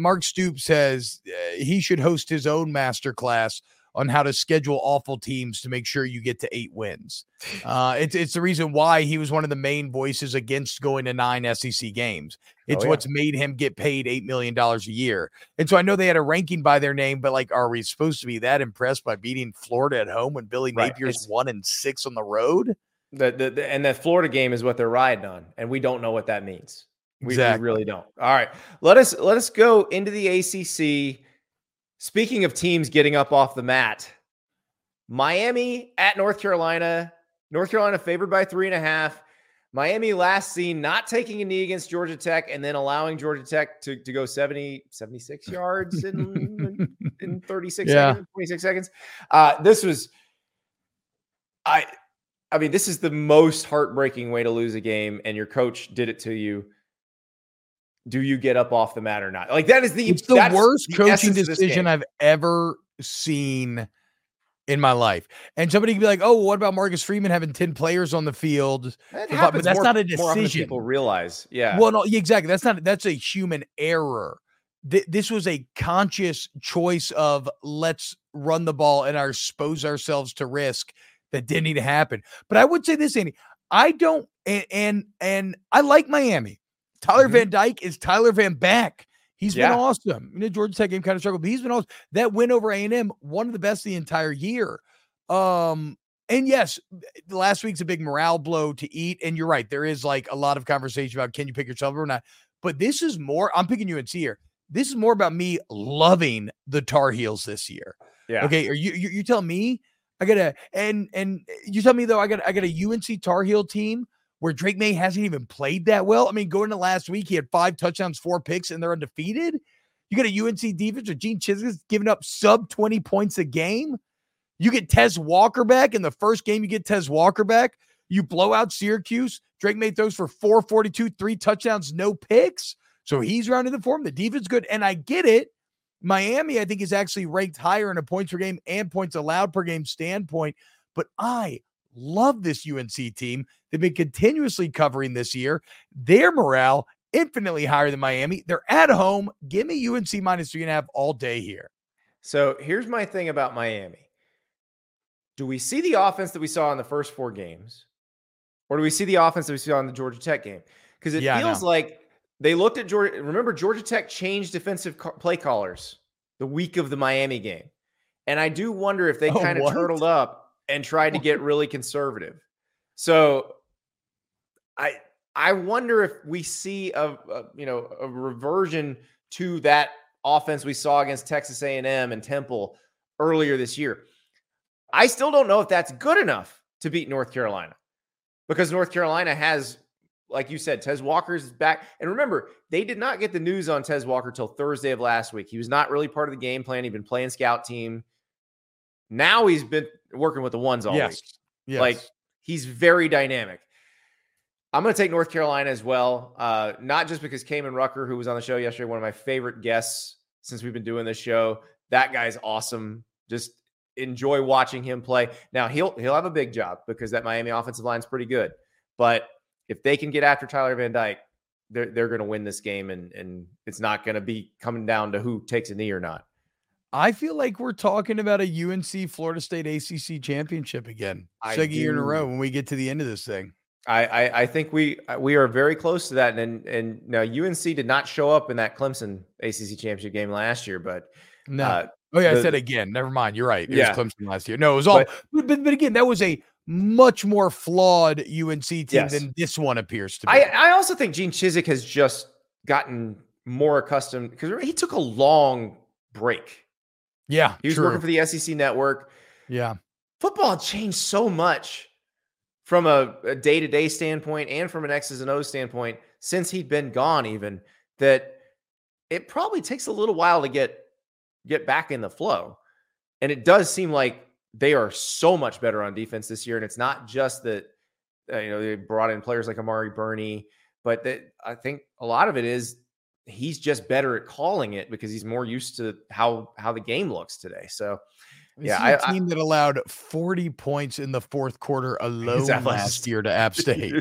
F: Mark Stoops says uh, he should host his own master class on how to schedule awful teams to make sure you get to eight wins. Uh, it's it's the reason why he was one of the main voices against going to nine SEC games. It's
A: yeah.
F: what's made him get paid eight million dollars a year. And so I know they had a ranking by their name, but like, are we supposed to be that impressed by beating Florida at home when Billy
A: Right,
F: Napier's
A: it's-
F: one and six on the road?
A: The, the, the and that Florida game is what they're riding on, and we don't know what that means. We, we really don't. All right, let us let us go into the ACC. Speaking of teams getting up off the mat, Miami at North Carolina. North Carolina favored by three and a half. Miami last seen not taking a knee against Georgia Tech and then allowing Georgia Tech to, to go 70, 76 yards in, in 36
F: Yeah.
A: seconds, 26 seconds. Uh, this was, I, I mean, this is the most heartbreaking way to lose a game, and your coach did it to you. Do you get up off the mat or not? Like that is the
F: It's the worst
A: the
F: coaching
A: essence of this
F: decision. I've ever seen in my life. And somebody could be like, "Oh, what about Marcus Freeman having ten players on the field?"
A: It
F: But- that's
A: more-
F: not a decision.
A: people realize. Yeah.
F: Well, no, exactly. That's not. That's a human error. Th- this was a conscious choice of let's run the ball and our expose ourselves to risk that didn't need to happen. But I would say this, Andy. I don't, and and, and I like Miami. Tyler
A: Mhm.
F: Van Dyke is Tyler Van Back. He's
A: Yeah.
F: been awesome. You know, Georgia Tech game kind of struggled, but he's been awesome. That win over A and M, one of the best the entire year. Um, and yes, last week's a big morale blow to eat. And you're right, there is like a lot of conversation about can you pick yourself or not. But this is more. I'm picking UNC here. This is more about me loving the Tar Heels this year.
A: yeah.
F: Okay, are you you you tell me I got a and and you tell me though I got I got a UNC Tar Heel team where Drake Maye hasn't even played that well. I mean, going to last week, he had five touchdowns, four picks, and they're undefeated. You got a UNC defense with Gene Chizik giving up sub 20 points a game. You get Tez Walker back in the first game, you get Tez Walker back. You blow out Syracuse. Drake Maye throws for 442, three touchdowns, no picks. So he's rounded the form. The defense good. And I get it. Miami, I think, is actually ranked higher in a points per game and points allowed per game standpoint. But I love this UNC team. They've been continuously covering this year. Their morale infinitely higher than Miami. They're at home. Give me UNC minus three and a half all day here.
A: So here's my thing about Miami. Do we see the offense that we saw in the first four games? Or do we see the offense that we saw in the Georgia Tech game? Because it
F: Yeah,
A: feels like they looked at Georgia. Remember, Georgia Tech changed defensive play callers the week of the Miami game. And I do wonder if they
F: Oh,
A: kind of turtled up and tried to get really conservative. So I I wonder if we see a, a uh, you know a reversion to that offense we saw against Texas A&M and Temple earlier this year. I still don't know if that's good enough to beat North Carolina because North Carolina has, like you said, Tez Walker's back. And remember, they did not get the news on Tez Walker till Thursday of last week. He was not really part of the game plan. He'd been playing scout team. Now he's been working with the ones all
F: yes.
A: week.
F: Yes.
A: Like he's very dynamic. I'm going to take North Carolina as well, uh, not just because Kaimon Rucker, who was on the show yesterday, one of my favorite guests since we've been doing this show. That guy's awesome. Just enjoy watching him play. Now he'll he'll have a big job because that Miami offensive line is pretty good. But if they can get after Tyler Van Dyke, they're they're going to win this game, and and it's not going to be coming down to who takes a knee or not.
F: I feel like we're talking about a UNC Florida State ACC championship again,
A: I
F: second year in a row when we get to the end of this thing.
A: I, I I think we we are very close to that, and and now UNC did not show up in that Clemson ACC championship game last year, but
F: No.
A: uh,
F: oh yeah, I said again. Never mind. You're right. It
A: Yeah.
F: was Clemson last year. No, it was all.
A: But-
F: But, but, but again, that was a much more flawed UNC team
A: Yes.
F: than this one appears to be.
A: I I also think Gene Chizik has just gotten more accustomed because he took a long break.
F: Yeah,
A: He was
F: true.
A: working for the SEC network.
F: yeah.
A: Football changed so much from a day to day standpoint and from an X's and O's standpoint since he'd been gone, even that it probably takes a little while to get get back in the flow. And it does seem like they are so much better on defense this year. And it's not just that uh, you know they brought in players like Amari Burney, but that I think a lot of it is he's just better at calling it because he's more used to how how the game looks today. So
F: This
A: Yeah,
F: is a
A: I- I-
F: team that allowed 40 points in the fourth quarter alone last year to App State.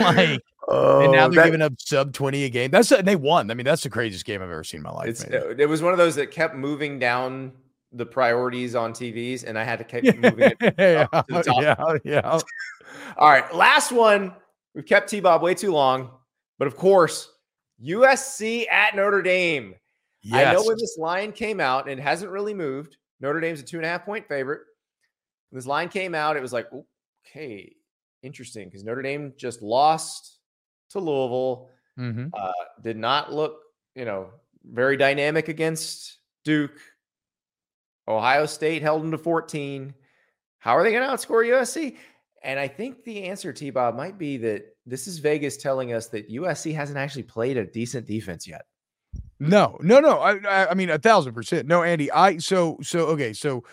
F: Like,
A: oh,
F: and now oh, they're
A: that-
F: giving up sub 20 a game. That's and they won. I mean, that's the craziest game I've ever seen in my life.
A: It was one of those that kept moving down the priorities on TVs, and I had to keep moving it.
F: yeah,
A: to the top.
F: yeah, yeah.
A: All right, last one. We've kept T Bob way too long, but of course, USC at Notre Dame. I know
F: Yes.
A: when this line came out, and it hasn't really moved. Notre Dame's a two and a half point favorite. When this line came out, it was like, okay, interesting, because Notre Dame just lost to Louisville.
F: Mhm.
A: Uh, did not look, you know, very dynamic against Duke. Ohio State held them to 14. How are they going to outscore USC? And I think the answer, T Bob, might be that this is Vegas telling us that USC hasn't actually played a decent defense yet.
F: No, no, no. I, I, I mean, a thousand percent. No, Andy. I so so okay. So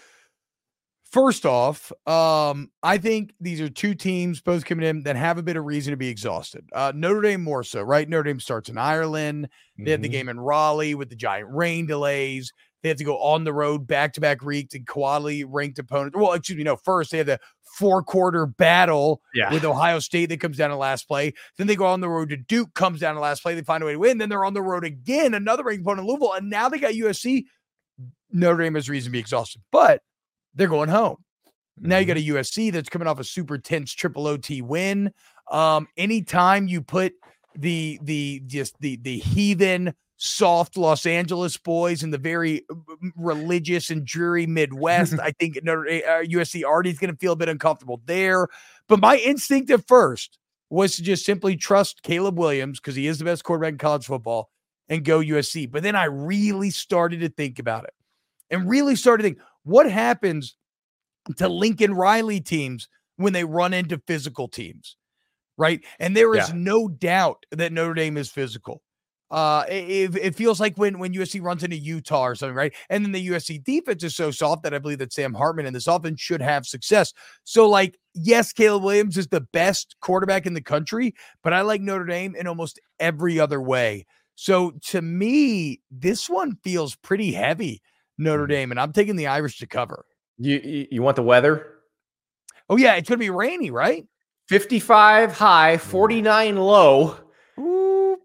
F: first off, um, I think these are two teams both coming in that have a bit of reason to be exhausted. Uh, Notre Dame more so, right? Notre Dame starts in Ireland. They have the
A: Mhm.
F: game in Raleigh with the giant rain delays. They have to go on the road back to back weeks and quality ranked opponents. Well, excuse me, no. First, they have the four quarter battle
A: Yeah.
F: with Ohio State that comes down to last play. Then they go on the road to Duke, comes down to last play. They find a way to win. Then they're on the road again, another ranked opponent, Louisville, and now they got USC. Notre Dame has reason to be exhausted, but they're going home. Now you got a USC that's coming off a super tense triple OT win. Um, anytime you put the the just the the heathen soft Los Angeles boys and the very uh, religious and dreary Midwest, I think Notre uh, USC already is going to feel a bit uncomfortable there. But my instinct at first was to just simply trust Caleb Williams because he is the best quarterback in college football and go USC. But then I really started to think about it and really started to think what happens to Lincoln Riley teams when they run into physical teams, right? And there is
A: Yeah.
F: no doubt that Notre Dame is physical. Uh, it, it feels like when when USC runs into Utah or something, right? And then the USC defense is so soft that I believe that Sam Hartman and this offense should have success. So, like, yes, Caleb Williams is the best quarterback in the country, but I like Notre Dame in almost every other way. So, to me, this one feels pretty heavy, Notre Dame, and I'm taking the Irish to cover.
A: You, you want the weather?
F: Oh yeah, it's gonna be rainy, right?
A: 55 high, 49 low,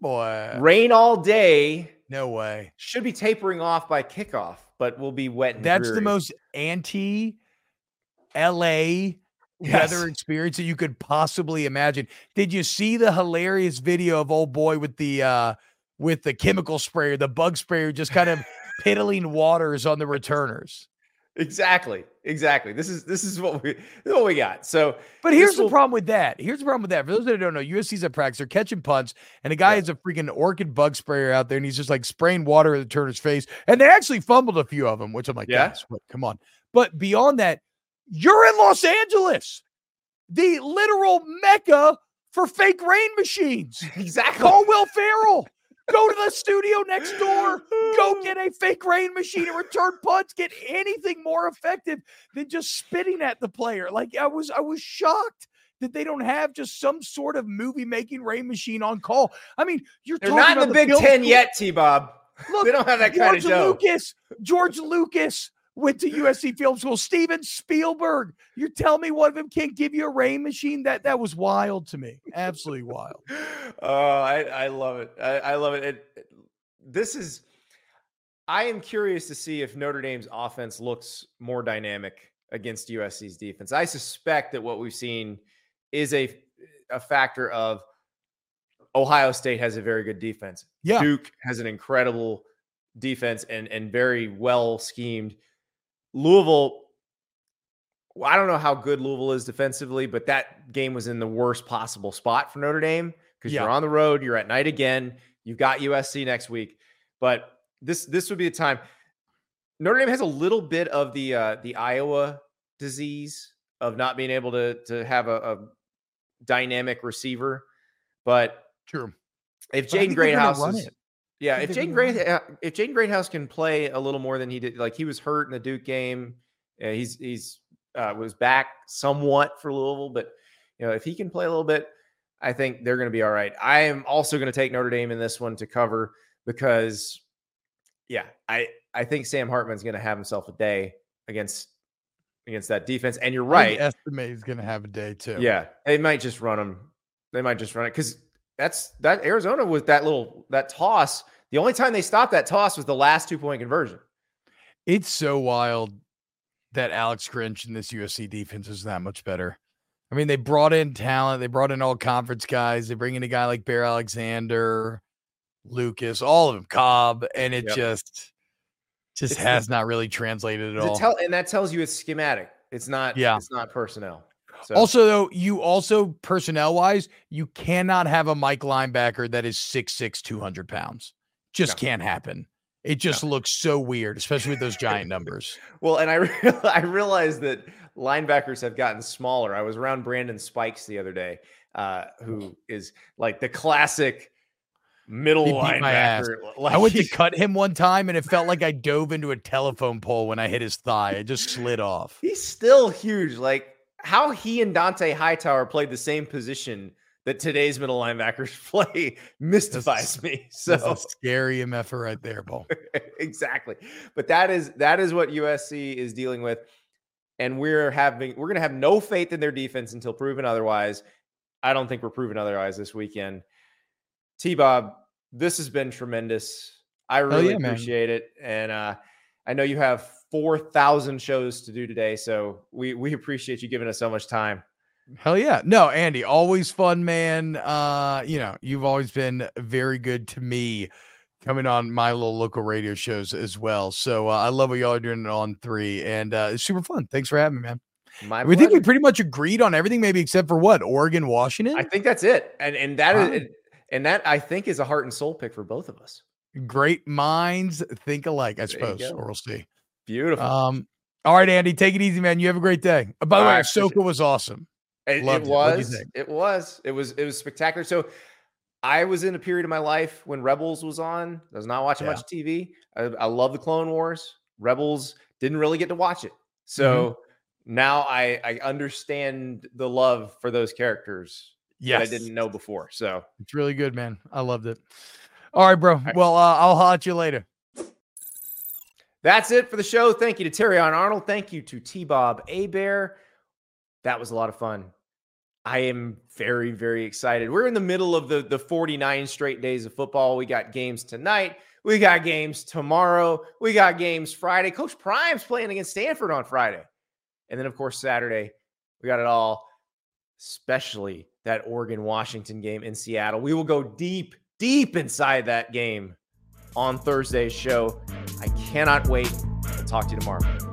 F: boy,
A: rain all day.
F: no way.
A: Should be tapering off by kickoff, but will be wet and
F: That's the most anti LA
A: Yes.
F: weather experience that you could possibly imagine. Did you see the hilarious video of old boy with the uh with the chemical sprayer, the bug sprayer just kind of piddling waters on the returners?
A: Exactly. Exactly. This is this is what we this is what we got. So
F: But here's
A: this
F: the problem with that. Here's the problem with that. For those that don't know, USC's at practice, they're catching punts, and a guy
A: Yeah.
F: has a freaking Orkin bug sprayer out there, and he's just like spraying water at the turner's face. And they actually fumbled a few of them, which I'm like,
A: Yeah.
F: come on. But beyond that, you're in Los Angeles, the literal mecca for fake rain machines.
A: Exactly.
F: Call Will Ferrell. Go to the studio next door. Go get a fake rain machine and return punts. Get anything more effective than just spitting at the player. Like I was, I was shocked that they don't have just some sort of movie making rain machine on call. I mean, you're
A: They're
F: talking
A: not in
F: about
A: the Big Ten
F: school-
A: yet, T Bob.
F: Look,
A: They don't have that kind
F: George
A: of dough.
F: Lucas, George Lucas went to USC Film School. Steven Spielberg. you tell me one of them can't give you a rain machine? That that was wild to me. Absolutely wild.
A: Oh, I, I love it. I, I love it. It- it- This is. I am curious to see if Notre Dame's offense looks more dynamic against USC's defense. I suspect that what we've seen is a a factor of Ohio State has a very good defense.
F: Yeah.
A: Duke has an incredible defense and and very well schemed. Louisville well, I don't know how good Louisville is defensively, but that game was in the worst possible spot for Notre Dame because
F: Yeah.
A: you're on the road, you're at night again. You've got USC next week, but this this would be the time. Notre Dame has a little bit of the uh, the Iowa disease of not being able to to have a, a dynamic receiver, but
F: True.
A: if Jaden
F: think
A: Greathouse is. Yeah, if
F: think they're
A: Jaden
F: gonna
A: Great uh, if Jaden Greathouse can play a little more than he did, like he was hurt in the Duke game, uh, he's he's uh, was back somewhat for Louisville, but you know if he can play a little bit, I think they're going to be all right. I am also going to take Notre Dame in this one to cover because, yeah, I I think Sam Hartman's going to have himself a day against against that defense, and you're right.
F: Estime is going to have a day too.
A: Yeah, they might just run them. They might just run it because that's that Arizona with that little that toss. The only time they stopped that toss was the last two point conversion.
F: It's so wild that Alex Grinch and this USC defense is that much better. I mean, they brought in talent, they brought in all conference guys, they bring in a guy like Bear Alexander, Lucas, all of them, Cobb, and it
A: Yep.
F: just just
A: It's
F: has not really translated at all.
A: tell, and that tells you it's schematic. It's not.
F: Yeah.
A: it's not personnel. So
F: Also, though, you also personnel wise, you cannot have a Mike linebacker that is 6'6, 200 pounds. Just
A: No.
F: can't happen. It just looks so weird, especially with those giant numbers.
A: Well, and I real- I realized that linebackers have gotten smaller. I was around Brandon Spikes the other day, uh, who is like the classic middle
F: He beat my ass.
A: linebacker. Like
F: I went to cut him one time and it felt like I dove into a telephone pole when I hit his thigh. It just slid off.
A: He's still huge. Like how he and Dont'a Hightower played the same position that today's middle linebackers play mystifies me. So
F: That's a scary MF right there, Paul.
A: exactly. But that is that is what USC is dealing with. And we're having we're gonna have no faith in their defense until proven otherwise. I don't think we're proven otherwise this weekend. T Bob, this has been tremendous. I really
F: yeah, man.
A: appreciate it. And uh I know you have four thousand shows to do today, so we we appreciate you giving us so much time.
F: Hell yeah. No, Andy, always fun, man. Uh, you know, you've always been very good to me coming on my little local radio shows as well. So uh, I love what y'all are doing on three, and uh, it's super fun. Thanks for having me, man.
A: My
F: we think we pretty much agreed on everything, maybe except for what Oregon, Washington.
A: I think that's it. And and that is
F: Wow.
A: and that I think is a heart and soul pick for both of us.
F: Great minds think alike, I suppose, or we'll see.
A: Beautiful.
F: Um, all right, Andy, take it easy, man. You have a great day. Uh, by the
A: All
F: way,
A: right,
F: Ahsoka was awesome.
A: It, it
F: Loved it. What'd you
A: was. It was. It was. It was spectacular. So, I was in a period of my life when Rebels was on. I was not watching
F: Yeah.
A: much TV. I, I love the Clone Wars. Rebels didn't really get to watch it. So
F: Mm-hmm.
A: now I I understand the love for those characters
F: Yes,
A: that I didn't know before. So
F: It's really good, man. I loved it. All right, bro. Well, uh, I'll holler at you later.
A: That's it for the show. Thank you to Terrion Arnold. Thank you to T Bob Hebert. That was a lot of fun. I am very, very excited. We're in the middle of the, the 49 straight days of football. We got games tonight. We got games tomorrow. We got games Friday. Coach Prime's playing against Stanford on Friday. And then, of course, Saturday, we got it all, especially that Oregon Washington game in Seattle. We will go deep, deep inside that game on Thursday's show. I cannot wait. I'll talk to you tomorrow.